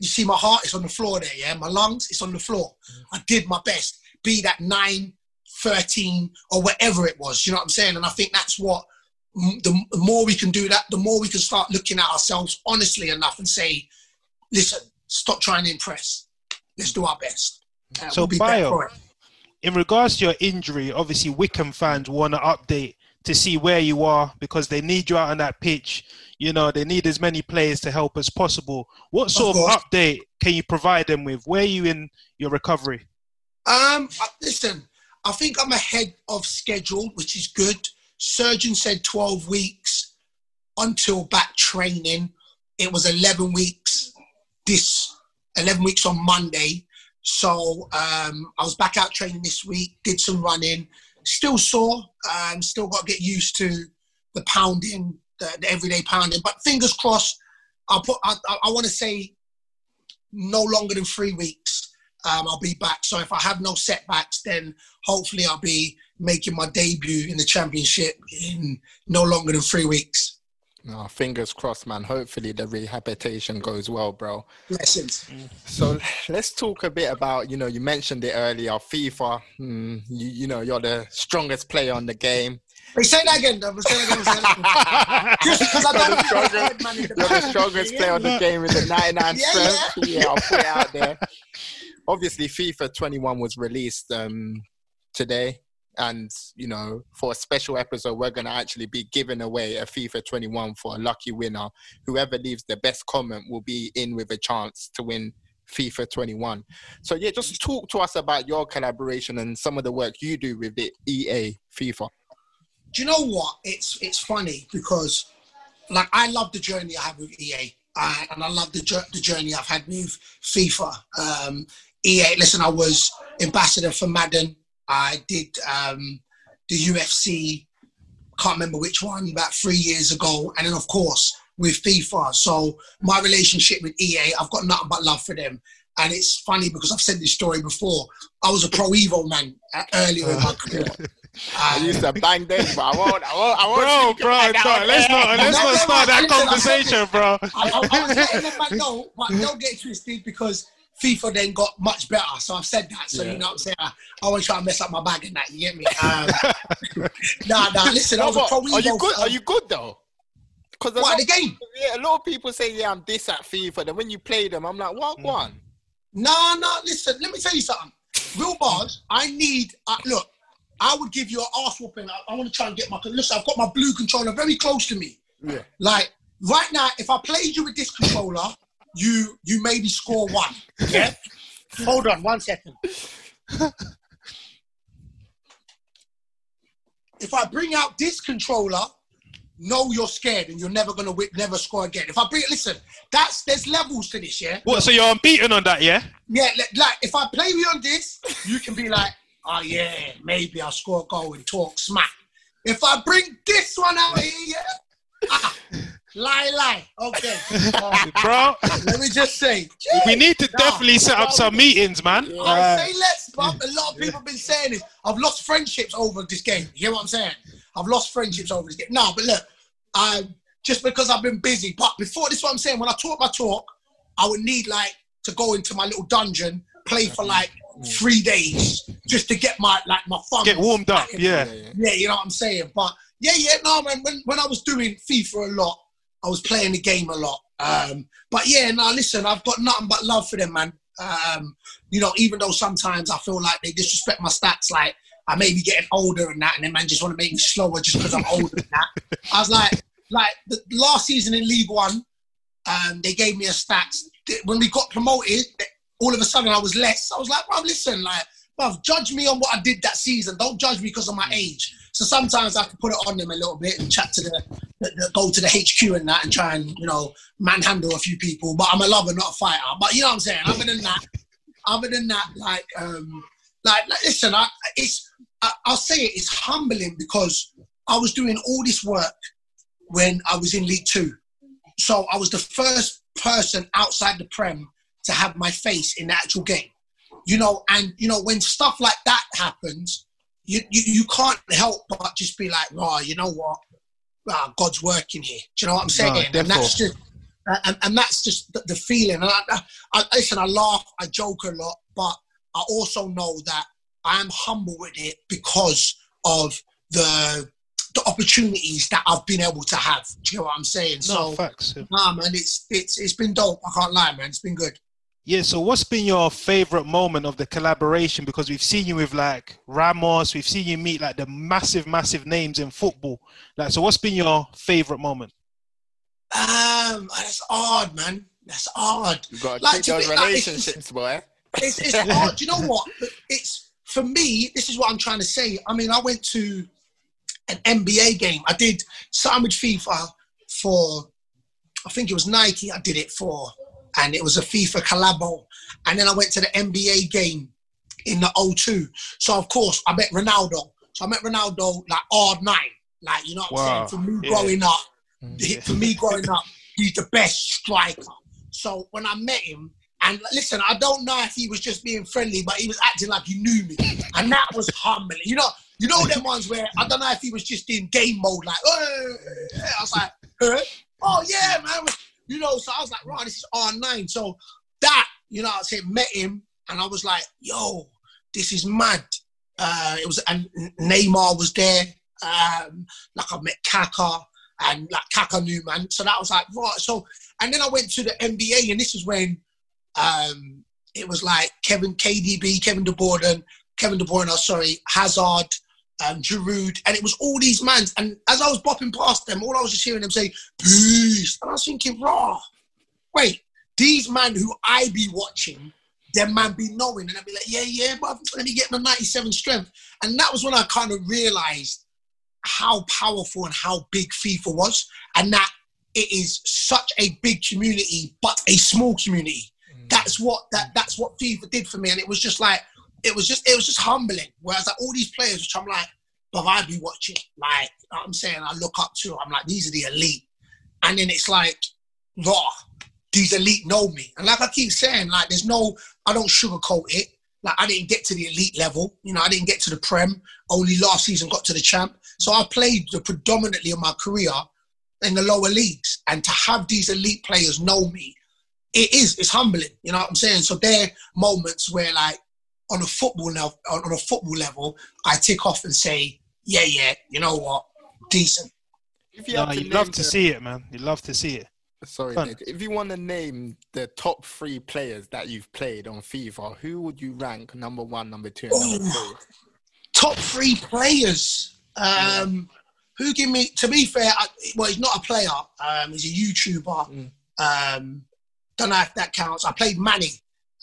A: you see my heart is on the floor there, yeah. My lungs, it's on the floor. I did my best. Be that nine, 13, or whatever it was. You know what I'm saying? And I think that's what mm, the the more we can do that, the more we can start looking at ourselves honestly enough and say, listen, stop trying to impress. Let's do our best.
D: So,
A: we'll be better Bayo,
D: in regards to your injury, obviously Wycombe fans want to update to see where you are because they need you out on that pitch. You know, they need as many players to help as possible. What sort of,
A: course.
D: update can you provide them with? Where are you in your recovery?
A: Um, uh, listen, I think I'm ahead of schedule, which is good. Surgeon said 12 weeks until back training. It was 11 weeks this 11 weeks on Monday. So um, I was back out training this week, did some running, still sore, um, still got to get used to the pounding, the, the everyday pounding. But fingers crossed, I'll put, I, I, want to say no longer than three weeks. Um, I'll be back. So if I have no setbacks, then hopefully I'll be making my debut in the championship in no longer than three weeks.
C: No, fingers crossed, man. Hopefully the rehabilitation goes well, bro.
A: Blessings.
C: So let's talk a bit about, you know, you mentioned it earlier, FIFA. Hmm, you, you know, you're the strongest player on the game.
A: Wait, say that again, though. Say that again. Say that again. <laughs> Just because I
C: You're the
A: don't
C: strongest,
A: man in the
C: you're the strongest player on the game with the <laughs> 99
A: Yeah,
C: strength. Yeah, I'll put it out there. Obviously, FIFA 21 was released um, today. And, you know, for a special episode, we're going to actually be giving away a FIFA 21 for a lucky winner. Whoever leaves the best comment will be in with a chance to win FIFA 21. So, yeah, just talk to us about your collaboration and some of the work you do with the EA FIFA.
A: do you know what? It's it's funny because like I love the journey I have with EA, uh, and I love the the journey I've had with FIFA. Um, EA, listen, I was ambassador for Madden. I did um, the UFC. Can't remember which one about three years ago, and then of course with FIFA. So my relationship with EA, I've got nothing but love for them. And it's funny because I've said this story before. I was a Pro Evo man uh, earlier in my career. <laughs>
C: I used to bang them, but I won't, I won't, I won't.
D: Bro, bro,
C: that
D: let's not let's
A: No,
D: not start that
A: listen, I said
D: conversation, bro.
A: I, I, I was letting them <laughs> know, but don't get twisted because FIFA then got much better. So I've said that. So you know what I'm saying? I, I won't try and mess up my bag and that. You get me? <laughs> Um, <laughs> nah, nah. Listen, I
C: No,
A: was a pro
C: are you good?
A: um,
C: Are you good though? Because
A: What, the game?
C: Yeah, a lot of people say, "Yeah, I'm this at FIFA." Then when you play them, I'm like, "What one?"
A: Nah, nah. Listen, let me tell you something. Real bars. I need. Uh, look, I would give you an ass whooping. I, I want to try and get my. Listen, I've got my blue controller very close to me.
C: Yeah.
A: Like right now, if I played you with this controller, you you maybe score one. Yeah. <laughs> Hold on one second. if I bring out this controller, know you're scared and you're never gonna win, never score again. If I bring listen, that's there's levels to this, yeah.
D: What? So you're unbeaten on that, yeah?
A: Yeah, like if I play you on this, you can be like, oh yeah, maybe I'll score a goal and talk smack. If I bring this one out here, yeah, ah, lie, lie. Okay, Uh, <laughs>
D: Bro,
A: let me just say,
D: we need to
A: Nah,
D: definitely set up
A: bro,
D: some meetings, man.
A: I say let's, but a lot of people have been saying this. I've lost friendships over this game. You hear what I'm saying? I've lost friendships over this game. No, but look, I just because I've been busy. But before this, is what I'm saying. When I talk my talk, I would need like to go into my little dungeon, play for like three days just to get my like my fun.
D: Get warmed up, yeah.
A: Yeah, you know what I'm saying. But yeah, yeah, no, man. When when I was doing FIFA a lot, I was playing the game a lot. Um, but yeah, now listen, I've got nothing but love for them, man. Um, you know, even though sometimes I feel like they disrespect my stats, like I may be getting older and that, and then man just want to make me slower just because I'm older and that. I was like, like the last season in League One, um, they gave me a stats. When we got promoted, all of a sudden I was less. I was like, bro, listen, like, bro, judge me on what I did that season. Don't judge me because of my age. So sometimes I have to put it on them a little bit and chat to the, go to the HQ and that and try and you know manhandle a few people. But I'm a lover, not a fighter. But you know what I'm saying. Other than that, other than that, like, um, like, like listen, I, it's I, I'll say it, it's humbling because I was doing all this work when I was in League Two. So I was the first person outside the Prem to have my face in the actual game. You know, and you know, when stuff like that happens, you you, you can't help but just be like, oh, you know what? Oh, God's working here. Do you know what I'm saying?
D: No,
A: and that's just and, and that's just the, the feeling. And I, I, I, listen, I laugh, I joke a lot, but I also know that I am humble with it because of the the opportunities that I've been able to have. Do you know what I'm saying?
D: No, so, facts. Yeah.
A: Nah, man, it's it's it's been dope. I can't lie, man. It's been good.
D: Yeah, so what's been your favorite moment of the collaboration? Because we've seen you with like Ramos, we've seen you meet like the massive, massive names in football. Like, so what's been your favorite moment?
A: Um, that's odd, man. That's odd.
C: You've got to
A: Like,
C: keep
A: to
C: those
A: be- like, it's-
C: relationships, boy.
A: It's, it's <laughs> hard. Do you know what? It's for me. This is what I'm trying to say. I mean, I went to an NBA game. I did something with FIFA for, I think it was Nike. I did it for, and it was a FIFA collabo. And then I went to the NBA game in the O2. So of course I met Ronaldo. So I met Ronaldo like R nine. Like you know what
D: Wow.
A: I'm saying? For me
D: Yeah.
A: growing up, mm. for me growing up, he's the best striker. So when I met him, and listen, I don't know if he was just being friendly, but he was acting like he knew me, and that was humbling. You know, you know them ones where I don't know if he was just in game mode, like, "Oh," I was like, "Huh? oh yeah, man, you know. So I was like, right, this is R nine. So that, you know, I said, met him, and I was like, yo, this is mad. Uh, it was, and Neymar was there. Um, like I met Kaka, and like Kaka knew man. So that was like right. So and then I went to the NBA, and this is when um, it was like Kevin KDB, Kevin De Bruyne, Kevin De Bruyne, sorry, Hazard, um, Giroud, and it was all these mans. And as I was bopping past them, all I was just hearing them say peace, and I was thinking, raw. Wait, these man who I be watching, them man be knowing, and I'd be like, yeah, yeah, but let me get my 97 strength. And that was when I kind of realized how powerful and how big FIFA was, and that it is such a big community, but a small community. That's what that that's what FIFA did for me, and it was just like it was just it was just humbling. Whereas like all these players, which I'm like, but I be watching, like I'm saying, I look up to. I'm like, these are the elite, and then it's like, raw. These elite know me, and like I keep saying, like there's no, I don't sugarcoat it. Like I didn't get to the elite level, you know, I didn't get to the prem. Only last season got to the champ. So I played the predominantly of my career in the lower leagues, and to have these elite players know me, it is it's humbling. You know what I'm saying? So there are moments where like on a football level, on a football level, I tick off and say, yeah, yeah, you know what, decent.
C: If you
D: no,
C: to
D: you'd love
C: name
D: to
C: the-
D: see it, man. You'd love to see it.
C: Sorry, Nick. If you want to name the top three players that you've played on FIFA, who would you rank number one, number two, and number
A: Ooh.
C: three?
A: top three players. Um, Who give me? To be fair, I, well, he's not a player. Um, he's a YouTuber. Um, don't know if that counts. I played Manny.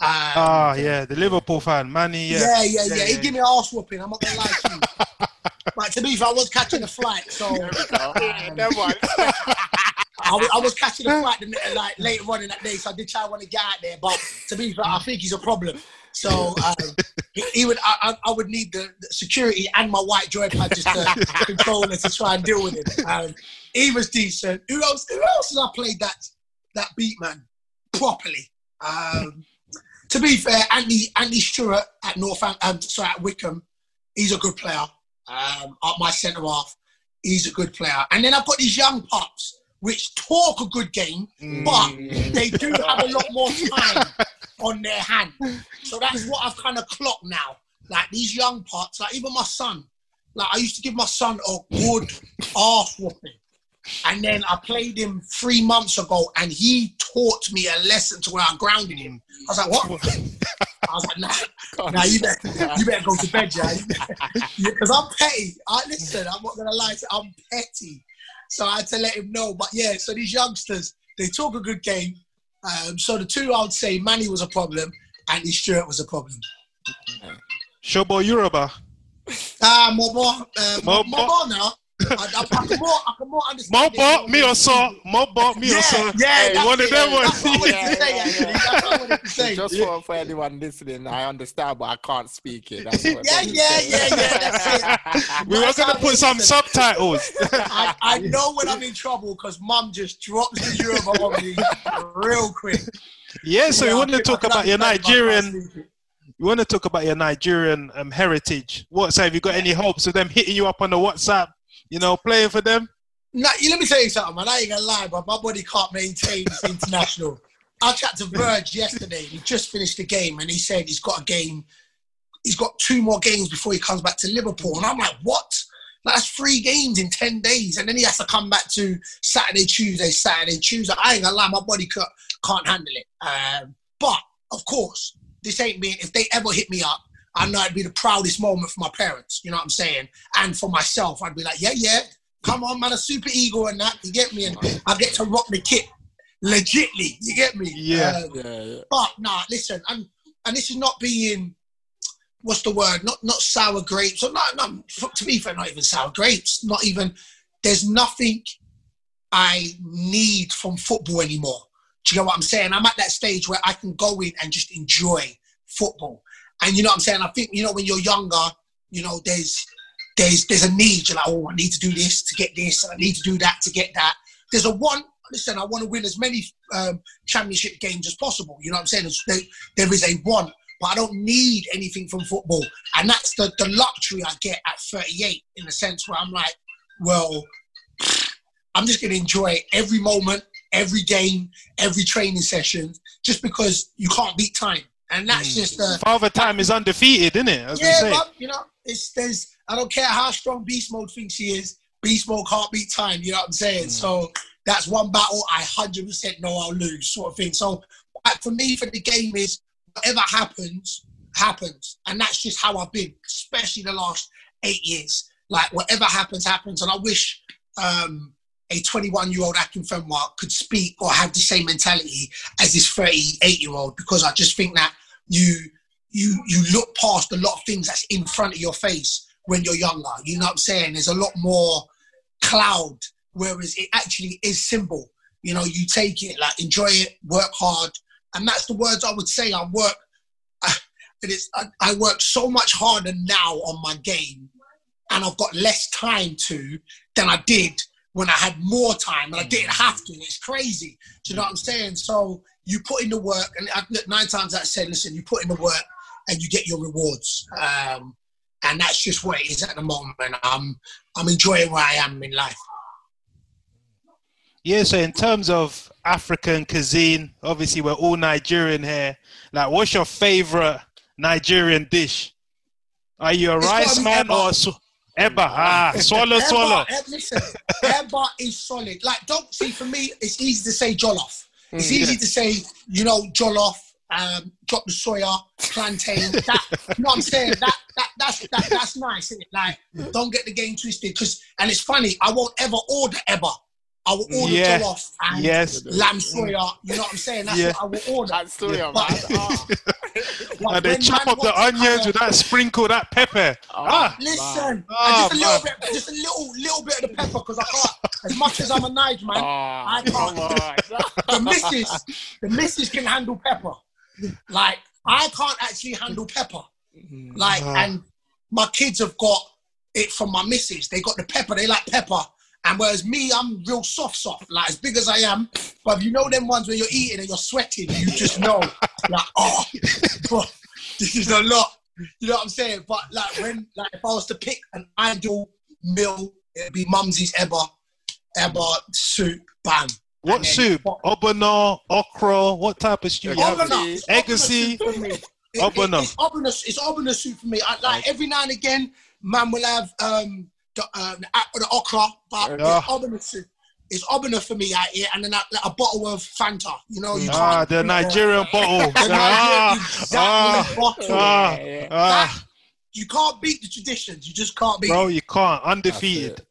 A: Um,
D: Ah, yeah, the Liverpool fan, Manny.
A: yeah,
D: Yeah,
A: yeah, yeah. He give me an arse whooping. I'm not gonna lie to you. <laughs> but to be fair, I was catching a flight, so um,
C: that. <laughs>
A: I, wa- I was catching a flight the, like later on in that day, so I did try want to get out there. But to be fair, I think he's a problem. So um, he, he would, I, I- I would need the, the security and my white joypad just to <laughs> control it to try and deal with it. Um, he was decent. Who else? Who else has I played that that beat man properly? Um, to be fair, Andy Andy Stewart at Northampton, um, sorry at Wycombe, he's a good player. Um, up my centre half, he's a good player. And then I've got these young pups which talk a good game, but they do have a lot more time on their hand. So that's what I've kind of clocked now. Like these young parts, like even my son, like I used to give my son a good arse whooping. And then I played him three months ago and he taught me a lesson to where I grounded him. I was like, what? <laughs> I was like, nah, <laughs> nah you, better, <laughs> you better go to bed, yeah. Because I'm petty. I listen, I'm not gonna lie to you, I'm petty. So I had to let him know. But yeah, so these youngsters, they talk a good game. Um, so the two I would say Manny was a problem, Andy Stewart was a problem.
D: Shobo Yoruba.
A: Ah, Mobo, uh,
D: Mobo.
A: Mobo now. I, I, I, can more, I can more understand.
D: Mobo,
A: it.
D: me or so. Mobo, me or
A: Yeah,
D: so.
A: yeah,
D: Hey,
A: that's
D: one of them
A: That's
D: ones.
A: what I wanted
C: Yeah,
A: to say,
C: yeah,
A: actually.
C: yeah.
A: That's what I wanted to say. <laughs>
C: Just for, for anyone listening, I understand, but I can't speak it. That's what
A: Yeah, yeah, yeah, yeah, that's <laughs>
D: We were gonna put some
A: is.
D: subtitles. <laughs>
A: I, I know when I'm in trouble because mum just drops the Yoruba on me real quick.
D: yeah, so
A: Yeah,
D: you want to talk about your Nigerian. You want to talk about your Nigerian um, heritage. What? So have you got any hopes of them hitting you up on the WhatsApp? You know, playing for them.
A: Nah, let me tell you something, man. I ain't gonna lie, but my body can't maintain this international. I chat to Verge yesterday. He just finished the game, and he said he's got a game. He's got two more games before he comes back to Liverpool, and I'm like, what? That's three games in ten days, and then he has to come back to Saturday, Tuesday, Saturday, Tuesday. I ain't gonna lie, my body can't handle it. Um, but of course, this ain't me. If they ever hit me up, I know it'd be the proudest moment for my parents. You know what I'm saying? And for myself, I'd be like, yeah, yeah, come on, man, a super ego and that. You get me? And I get to rock the kit legitly. You get me?
D: Yeah.
A: Um,
C: Yeah, yeah.
A: but nah, listen, and and this is not being what's the word? Not not sour grapes. Or not, not to be fair, not even sour grapes. Not even. There's nothing I need from football anymore. Do you know what I'm saying? I'm at that stage where I can go in and just enjoy football. And you know what I'm saying? I think you know when you're younger, you know, there's there's there's a need. You're like, oh, I need to do this to get this. I need to do that to get that. There's a one. Listen, I want to win as many um, championship games as possible. You know what I'm saying? There, there is a want, but I don't need anything from football, and that's the the luxury I get at 38. In the sense where I'm like, well, <sniffs> I'm just going to enjoy every moment, every game, every training session, just because you can't beat time, and that's just uh,
D: Father Time is undefeated, isn't it? As
A: yeah,
D: say.
A: but you know, it's there's I don't care how strong Beast Mode thinks he is. Beast Mode can't beat time. You know what I'm saying? So that's one battle I hundred percent know I'll lose, sort of thing. So for me, for the game is whatever happens, happens, and that's just how I've been, especially the last eight years. Like whatever happens, happens, and I wish um, a 21 year old Akinfenwa could speak or have the same mentality as this 38 year old because I just think that you you you look past a lot of things that's in front of your face when you're younger. You know what I'm saying? There's a lot more cloud, whereas it actually is simple. You know, you take it, like enjoy it, work hard, and that's the words I would say. I work, <laughs> it is. I, I work so much harder now on my game, and I've got less time to than I did when I had more time and I didn't have to. It's crazy. Do you know what I'm saying? So you put in the work, and I, look, nine times out of ten, listen, you put in the work and you get your rewards. Um, and that's just what it is at the moment. I'm I'm enjoying where I am in life.
D: Yeah, so in terms of African cuisine, obviously we're all Nigerian here. Like, what's your favorite Nigerian dish? Are you a
A: It's
D: rice man or sw- eba? Ah, swallow,
A: Eba,
D: swallow.
A: listen, Eba is solid. Like, don't see for me, it's easy to say jollof. It's
D: Mm,
A: easy to say, you know, jollof, um, drop the suya, plantain. That, you know what I'm saying? That, that that's that, that's nice, isn't it? Like, don't get the game twisted. Cause, and it's funny, I won't ever order Eba. I will order
D: Yeah.
A: jollof and
D: Yes.
A: lamb suya. You know what I'm saying? That's
D: Yeah.
A: what I will order.
C: That's still your
A: But-
C: man. Ah,
A: But
D: And they chop up the onions
A: kinda-
D: with that sprinkle, that pepper. Ah,
A: Listen,
D: Ah,
A: and just a little
D: man.
A: bit, just a little, little bit of the pepper, because I can't. As much as I'm a Nige man,
C: ah,
A: I can't.
C: come <laughs>
A: the missus, the missus can handle pepper. Like I can't actually handle pepper. Like,
D: Ah.
A: and my kids have got it from my missus. They got the pepper. They like pepper. And whereas me, I'm real soft, soft, like as big as I am. But if you know them ones where you're eating and you're sweating, you just know, like, oh, <laughs> bro, this is a lot. You know what I'm saying? But like when, like if I was to pick an ideal meal, it'd be Mumsy's Ever. ever soup, bam.
D: What
A: And then-
D: soup? Obono, okra. What type of stew? You have?
A: Obana. It's
D: Egusi.
A: Obana soup for me. It- it-
D: Obana.
A: It's Obana, it's Obana soup for me. I, like every now and again, man will have um, the, um, the, a- the okra, but
D: Yeah.
A: it's Obana soup. It's Obana for me out here, and then a, like a bottle of Fanta. You know, you
D: Ah,
A: can't
D: the
A: beat that.
D: Nigerian bottle.
A: The
D: ah,
A: Nigerian exactly
D: ah,
A: bottle.
D: ah,
C: Yeah,
D: ah.
A: You can't beat the traditions. You just can't beat.
D: Bro,
A: it.
D: you can't. Undefeated.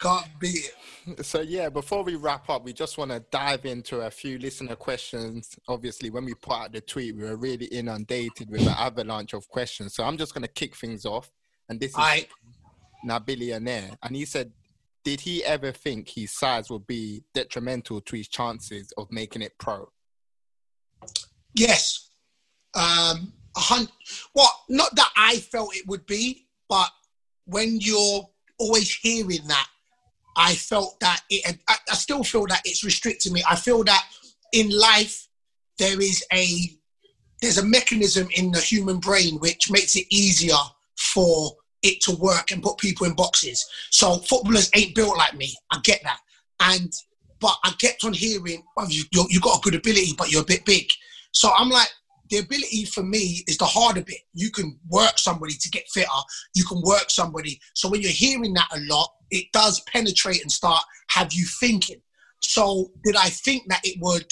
A: Can't beat it.
C: So yeah, before we wrap up, we just want to dive into a few listener questions. Obviously, when we put out the tweet, we were really inundated with an avalanche of questions. So I'm just going to kick things off, and this is
A: I
C: Nabilionaire, and he said, "Did he ever think his size would be detrimental to his chances of making it pro?"
A: Yes. Um, a hun- well, not that I felt it would be, but when you're always hearing that, I felt that it. I, I still feel that it's restricting me. I feel that in life there is a there's a mechanism in the human brain which makes it easier for it to work and put people in boxes. So footballers ain't built like me. I get that, and but I kept on hearing, you you you got a good ability, but you're a bit big. So I'm like, the ability for me is the harder bit. You can work somebody to get fitter. You can work somebody. So when you're hearing that a lot, it does penetrate and start have you thinking. So did I think that it would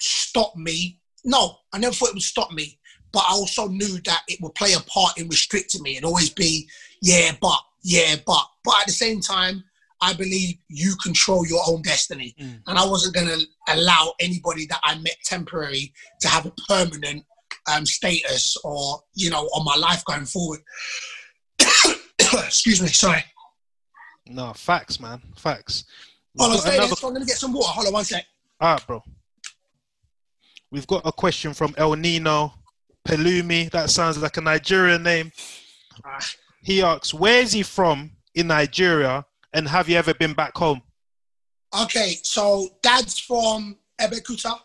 A: stop me? No, I never thought it would stop me. But I also knew that it would play a part in restricting me and always be, yeah, but, yeah, but. But at the same time, I believe you control your own destiny. And I wasn't going to allow anybody that I met temporary to have a permanent um, status or, you know, on my life going forward. <coughs> Excuse me, sorry.
D: No, facts, man. Facts.
A: Hold on,
D: got
A: stay
D: another-
A: So I'm going to get some water. Hold on one sec.
D: All right, bro. We've got a question from El Nino Pelumi. That sounds like a Nigerian name. He asks, "Where is he from in Nigeria, and have you ever been back home?"
A: Okay, so dad's from Ebekuta. Um,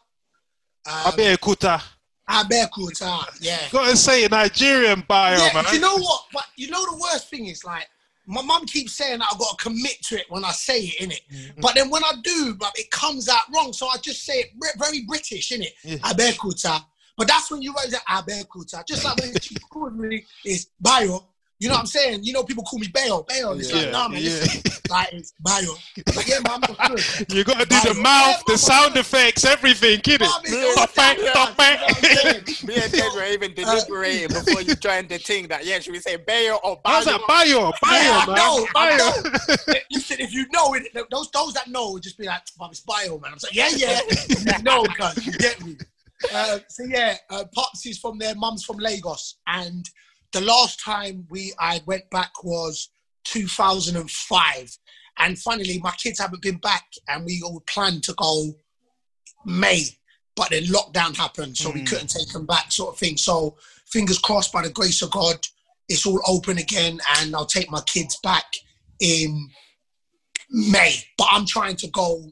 D: Abeokuta.
A: Abekuta, yeah.
D: Gotta say a Nigerian bio,
A: yeah,
D: man.
A: you know what? But you know the worst thing is like my mum keeps saying that I've got to commit to it when I say it, innit?
D: Mm-hmm.
A: But then when I do, but it comes out wrong. So I just say it very British, innit?
D: Yeah.
A: Abekuta. But that's when you write that it Abekuta. Just like when she calls me is Bayo. You know what I'm saying? You know, people call me Bayo. Bayo. It's like,
D: Yeah,
A: nah, man,
D: yeah. <laughs>
A: like it's Bayo. But yeah, man, I'm good.
D: You gotta do the mouth,
A: Yeah,
D: the sound
A: man.
D: effects, everything, kid it. Stop it, stop
A: you know what I'm
D: it.
C: Me and Ted were even deliberating before you joined the team that yeah, should we say Bayo or Bayo?
D: How's that bio? Bio,
A: Yeah, I
D: man.
A: know, I
D: bio. <laughs>
A: Listen, if you know it, those those that know would just be like, "Mom, it's bio, man." I'm like, "Yeah, yeah, <laughs> you know, cuz you get me." Uh, so yeah, uh, pops is from there, mum's from Lagos, and the last time we I went back was 2005, and finally my kids haven't been back, and we all planned to go May, but then lockdown happened, so we couldn't take them back, sort of thing. So fingers crossed, by the grace of God, it's all open again, and I'll take my kids back in May. But I'm trying to go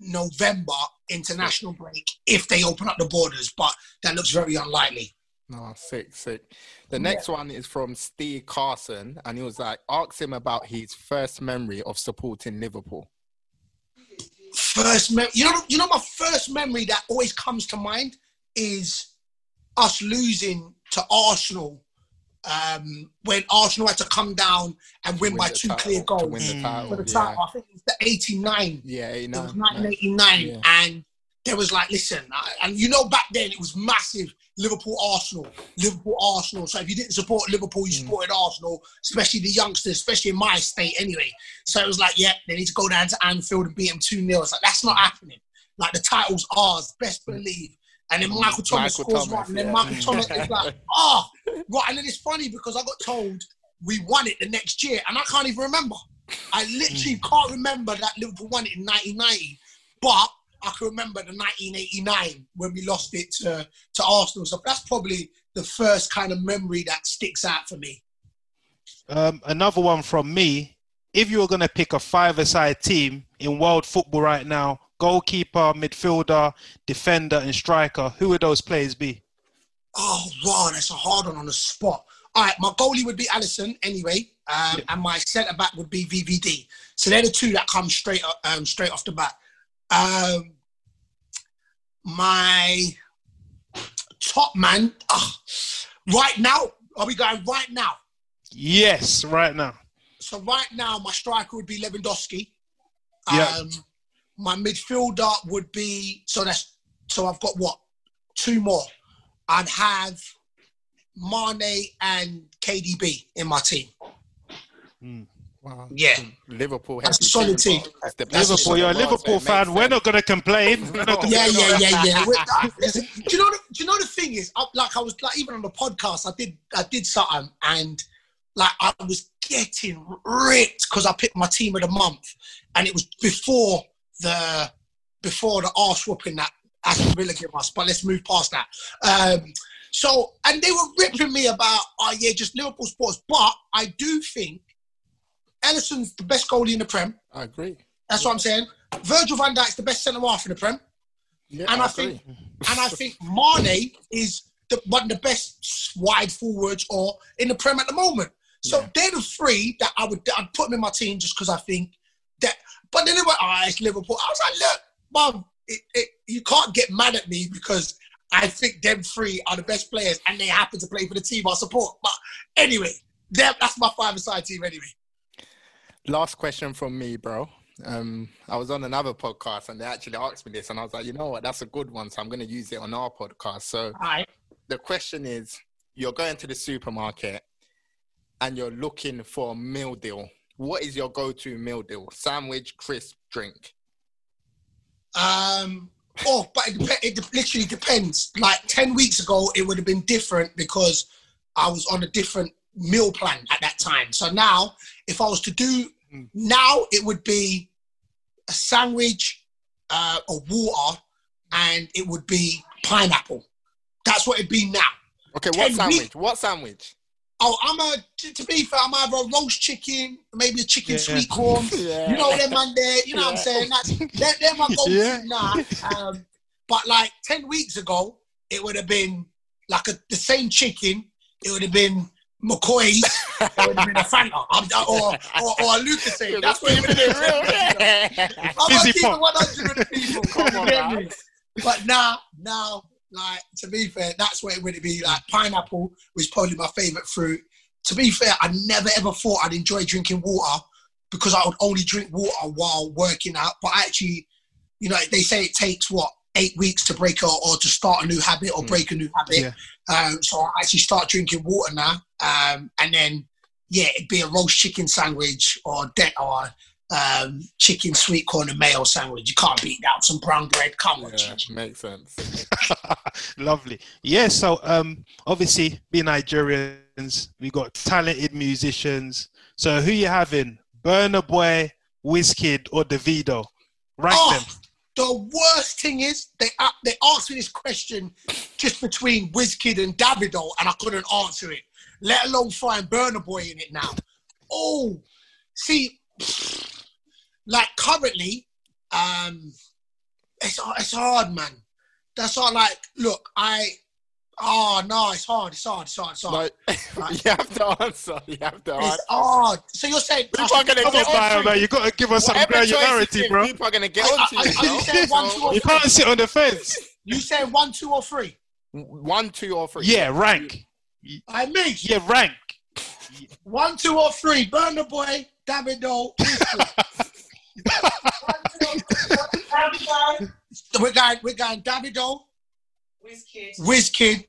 A: November international break if they open up the borders, but that looks very unlikely.
C: No, sick, sick. The next one is from Steve Carson, and he was like, ask him about his first memory of supporting Liverpool.
A: First, mem- you know, you know, my first memory that always comes to mind is us losing to Arsenal um, when Arsenal had to come down and win,
C: Win
A: by two
C: title,
A: clear
C: to
A: goals
C: win the title,
A: for the
C: yeah.
A: title. I think it was the '89.
C: Yeah, you know.
A: It was 1989,
C: Yeah.
A: and there was like, listen, I- and you know, back then it was massive. Liverpool, Arsenal, Liverpool, Arsenal. So if you didn't support Liverpool, you
C: Mm.
A: supported Arsenal, especially the youngsters, especially in my state anyway. So it was like, yeah, they need to go down to Anfield and beat them 2 0. It's like, that's not happening. Like the title's ours, best believe. And then Michael Thomas.
C: Michael
A: scores
C: Thomas,
A: one, and then
C: yeah.
A: Michael Thomas is like, <laughs> oh, right. And then it's funny because I got told we won it the next year, and I can't even remember. I literally
C: Mm.
A: can't remember that Liverpool won it in 1990, but I can remember the 1989 when we lost it to, to Arsenal. So that's probably the first kind of memory that sticks out for me.
D: Um, another one from me. If you were going to pick a five-a-side team in world football right now, goalkeeper, midfielder, defender, and striker, who would those players be?
A: Oh, wow, that's a hard one on the spot. All right, my goalie would be Alisson anyway, um, and my centre back would be VVD. So they're the two that come straight o- um, straight off the bat. Um, my top man, ah, right now, are we going right now?
D: Yes, right now.
A: So right now, my striker would be Lewandowski.
D: Yeah.
A: My midfielder would be so that's so I've got what two more. I'd have Mane and KDB in my team.
C: Wow.
A: Yeah.
C: Liverpool.
A: That's a solid team.
D: Liverpool, you're a
C: team in the world, so
D: Liverpool fan. We're not gonna complain. <laughs> Gonna
A: Yeah, yeah, yeah, yeah. Uh, <laughs> listen, do you know? The, do you know the thing is, I, like I was like even on the podcast, I did I did something and like I was getting ripped because I picked my team of the month, and it was before the before the arse whooping that Aston Villa gave us. But let's move past that. Um, so and they were ripping me about oh yeah, just Liverpool sports, but I do think Alisson's the best goalie in the Prem.
C: I agree.
A: That's what I'm saying. Virgil van Dijk's the best centre half in the Prem.
C: Yeah,
A: And I
C: agree.
A: think, and I think Mane is the, one of the best wide forwards or in the Prem at the moment. So
C: Yeah.
A: they're the three that I would I'd put them in my team just because I think. But then they went, ah, it's Liverpool. I was like, look, mum, it, it, you can't get mad at me because I think them three are the best players and they happen to play for the team I support. But anyway, them, that's my five-a-side team anyway.
C: Last question from me, bro. Um, I was on another podcast and they actually asked me this, and I was like, you know what, that's a good one, so I'm going to use it on our podcast. So
A: right.
C: the question is, you're going to the supermarket and you're looking for a meal deal. What is your go-to meal deal? Sandwich, crisp, drink.
A: Um, oh, but it, dep- it literally depends. Like 10 weeks ago, it would have been different because I was on a different meal plan at that time. So now, if I was to do now, it would be a sandwich, uh, a water, and it would be pineapple. That's what it'd be now.
C: Okay, what
A: 10
C: sandwich?
A: weeks-
C: What sandwich?
A: Oh, I'm a, to, to be fair, I'm either a roast chicken, maybe a chicken
D: Yeah.
A: sweet corn. <laughs>
C: Yeah.
A: You know them man there, you know what I'm saying? That's they're, they're my go-to
D: Yeah.
A: now. Um, but like 10 weeks ago, it would have been like a, the same chicken, it would have been McCoy's, it would have been a Fanta, I'm- or, or, or a Lucozade. <laughs> That's what it would have been. I'm not keeping 100 people.
C: Come on. <laughs>
A: But now, now, like to be fair, that's what it would be. Like pineapple was probably my favorite fruit. To be fair, I never ever thought I'd enjoy drinking water because I would only drink water while working out. But actually, you know, they say it takes what eight weeks to break a, or to start a new habit or break a new habit.
D: Yeah.
A: Um, so I actually start drinking water now, um, and then yeah, it'd be a roast chicken sandwich or de- or um, chicken sweet corn and mayo sandwich. You can't beat that. Some brown bread. Come on,
C: Yeah, makes sense. <laughs>
D: Lovely. Yeah, so um obviously being Nigerians, we got talented musicians. So who you having? Burna Boy, Wizkid, or Davido? Rank
A: Oh,
D: them.
A: the worst thing is they a- they asked me this question just between Wizkid and Davido, and I couldn't answer it. Let alone find Burna Boy in it now. Oh, see, like currently, um, it's it's hard, man. That's all. Like, look, I. Oh no, it's hard. It's hard. It's hard. It's hard.
C: No, <laughs> you have to answer. You have to answer.
A: It's hard. So you're saying
C: People are gonna get
D: on,
C: on to
D: man,
C: you.
D: you got to give us some
C: Whatever choice
D: granularity, bro.
C: People are gonna get
A: I-
C: on to you.
A: I- you
C: bro.
A: one, two, or
D: You can't sit on the fence.
A: you said one, two, or three.
C: One, two, or three.
D: Yeah, rank.
A: I mean,
D: Yeah, rank.
A: One, two, or three. Burna Boy, Davido, Wizkid. One, two, we're going, we're going Davido, Wizkid,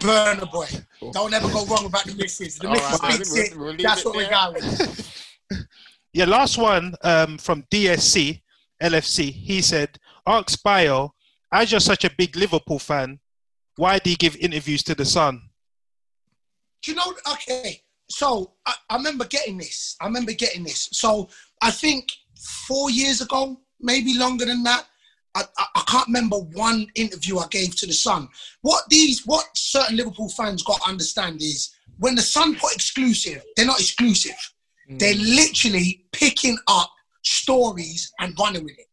A: Burna Boy. Don't ever go wrong about the misses. The
C: All
A: misses
C: right,
A: beats
C: we'll-
A: it.
C: we'll
A: That's
C: it
A: what we're going with. <laughs>
D: Yeah, last one um, from DSC, LFC. He said, Ask Bayo, as you're such a big Liverpool fan, why do you give interviews to The Sun?
A: Do you know? Okay, so I, I remember getting this. I remember getting this. So I think four years ago, maybe longer than that. I, I, I can't remember one interview I gave to the Sun. What these, what certain Liverpool fans got to understand is when the Sun put exclusive, they're not exclusive. They're literally picking up stories and running with it.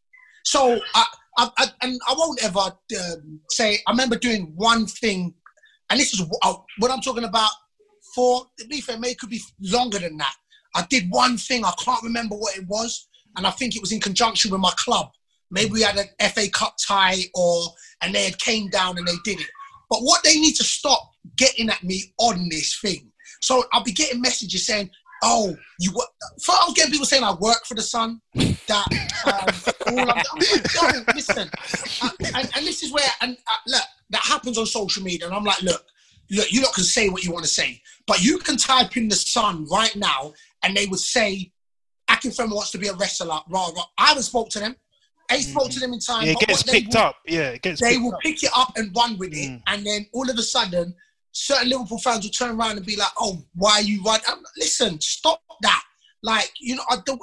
A: So I, I, and I won't ever um, say. I remember doing one thing, and this is wh- what I'm talking about for to be fair, maybe it could be longer than that. I did one thing, I can't remember what it was, and I think it was in conjunction with my club. Maybe we had an FA Cup tie or and they had came down and they did it. But what they need to stop getting at me on this thing. So I'll be getting messages saying, "Oh, you work." First, I was getting people saying I work for the Sun. That um, all I'm, I'm like, yo, listen, uh, and, and this is where and uh, look that happens on social media, and I'm like, look, look, you lot can say what you want to say, but you can type in the Sun right now, and they would say, Akinfenwa wants to be a wrestler. Rah, rah. I haven't spoke to them. I spoke to them in time.
D: Yeah, it gets picked
A: will-
D: up. Yeah, it gets
A: they will
D: up.
A: pick it up and run with it,
D: Mm.
A: and then all of a sudden, certain Liverpool fans will turn around and be like, "Oh, why are you run?" Um, listen, stop that. Like you know, I don't,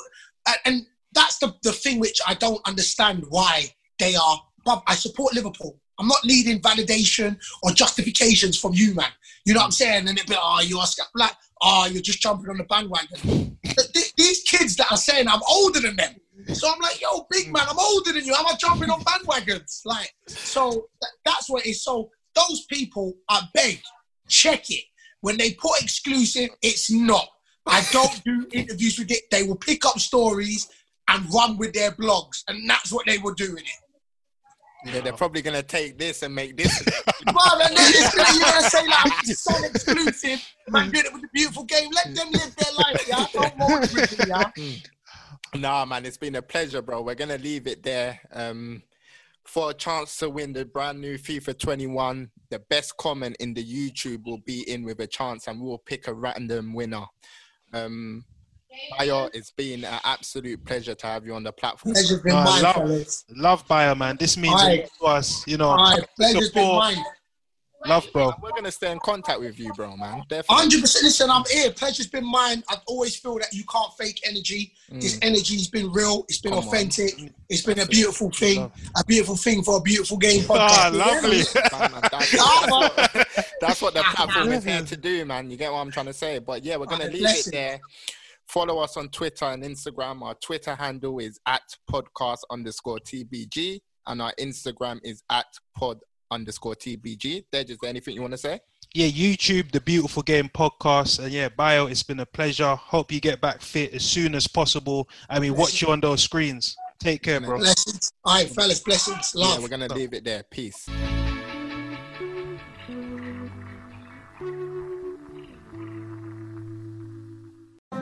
A: and- that's the the thing which I don't understand why they are. But I support Liverpool. I'm not needing validation or justifications from you, man. You know what I'm saying? And it'd be, oh, you are sca-" like, oh, you're just jumping on the bandwagon. Kids that are saying I'm older than them. So I'm like, yo, big man, I'm older than you. Am I jumping on bandwagons? Like, so th- that's what it is. So those people, I beg, check it. When they put exclusive, it's not. I don't do interviews with it. They will pick up stories and run with their blogs, and that's what they were doing it.
C: Yeah, they're probably gonna take this and make this. <laughs>
A: Well, and then it's gonna, you're gonna say like, it's so exclusive. Man, doing it with the beautiful game. Let them live their life, yeah. Don't with yeah.
C: nah, man, it's been a pleasure, bro. We're gonna leave it there. Um, for a chance to win the brand new FIFA 21, the best comment in the YouTube will be in with a chance, and we'll pick a random winner. Um, Bayo, it's been an absolute pleasure to have you on the platform.
A: Pleasure's been
D: No,
A: mine,
D: love-
A: fellas.
D: Love Bayo, man. This means a lot to us. You know,
A: All right, pleasure's been
D: support.
A: mine.
D: Love, bro.
C: We're gonna stay in contact with you, bro, man.
A: Hundred percent. Listen, I'm here. Pleasure's been mine. I've always feel that you can't fake energy. This energy's been real. It's been
C: Mm. Come on.
A: authentic. It's been a beautiful thing. A beautiful thing for a beautiful game podcast.
D: Ah, lovely. <laughs>
C: Man, <laughs> <laughs> man, that's, what, the platform is here to do, man. You get what I'm trying to say? But yeah, we're gonna leave
A: bless
C: it
A: it.
C: there. Follow us on Twitter and Instagram. Our Twitter handle is at podcast underscore TBG, and our Instagram is at pod underscore TBG. Dej, is there anything you want to say?
D: Yeah, YouTube, the Beautiful Game podcast. And yeah, Bayo, it's been a pleasure. Hope you get back fit as soon as possible. I mean, watch you on those screens. Take care, bro.
A: Blessings. All right, fellas. Blessings.
C: Yeah, we're gonna leave it there. Peace.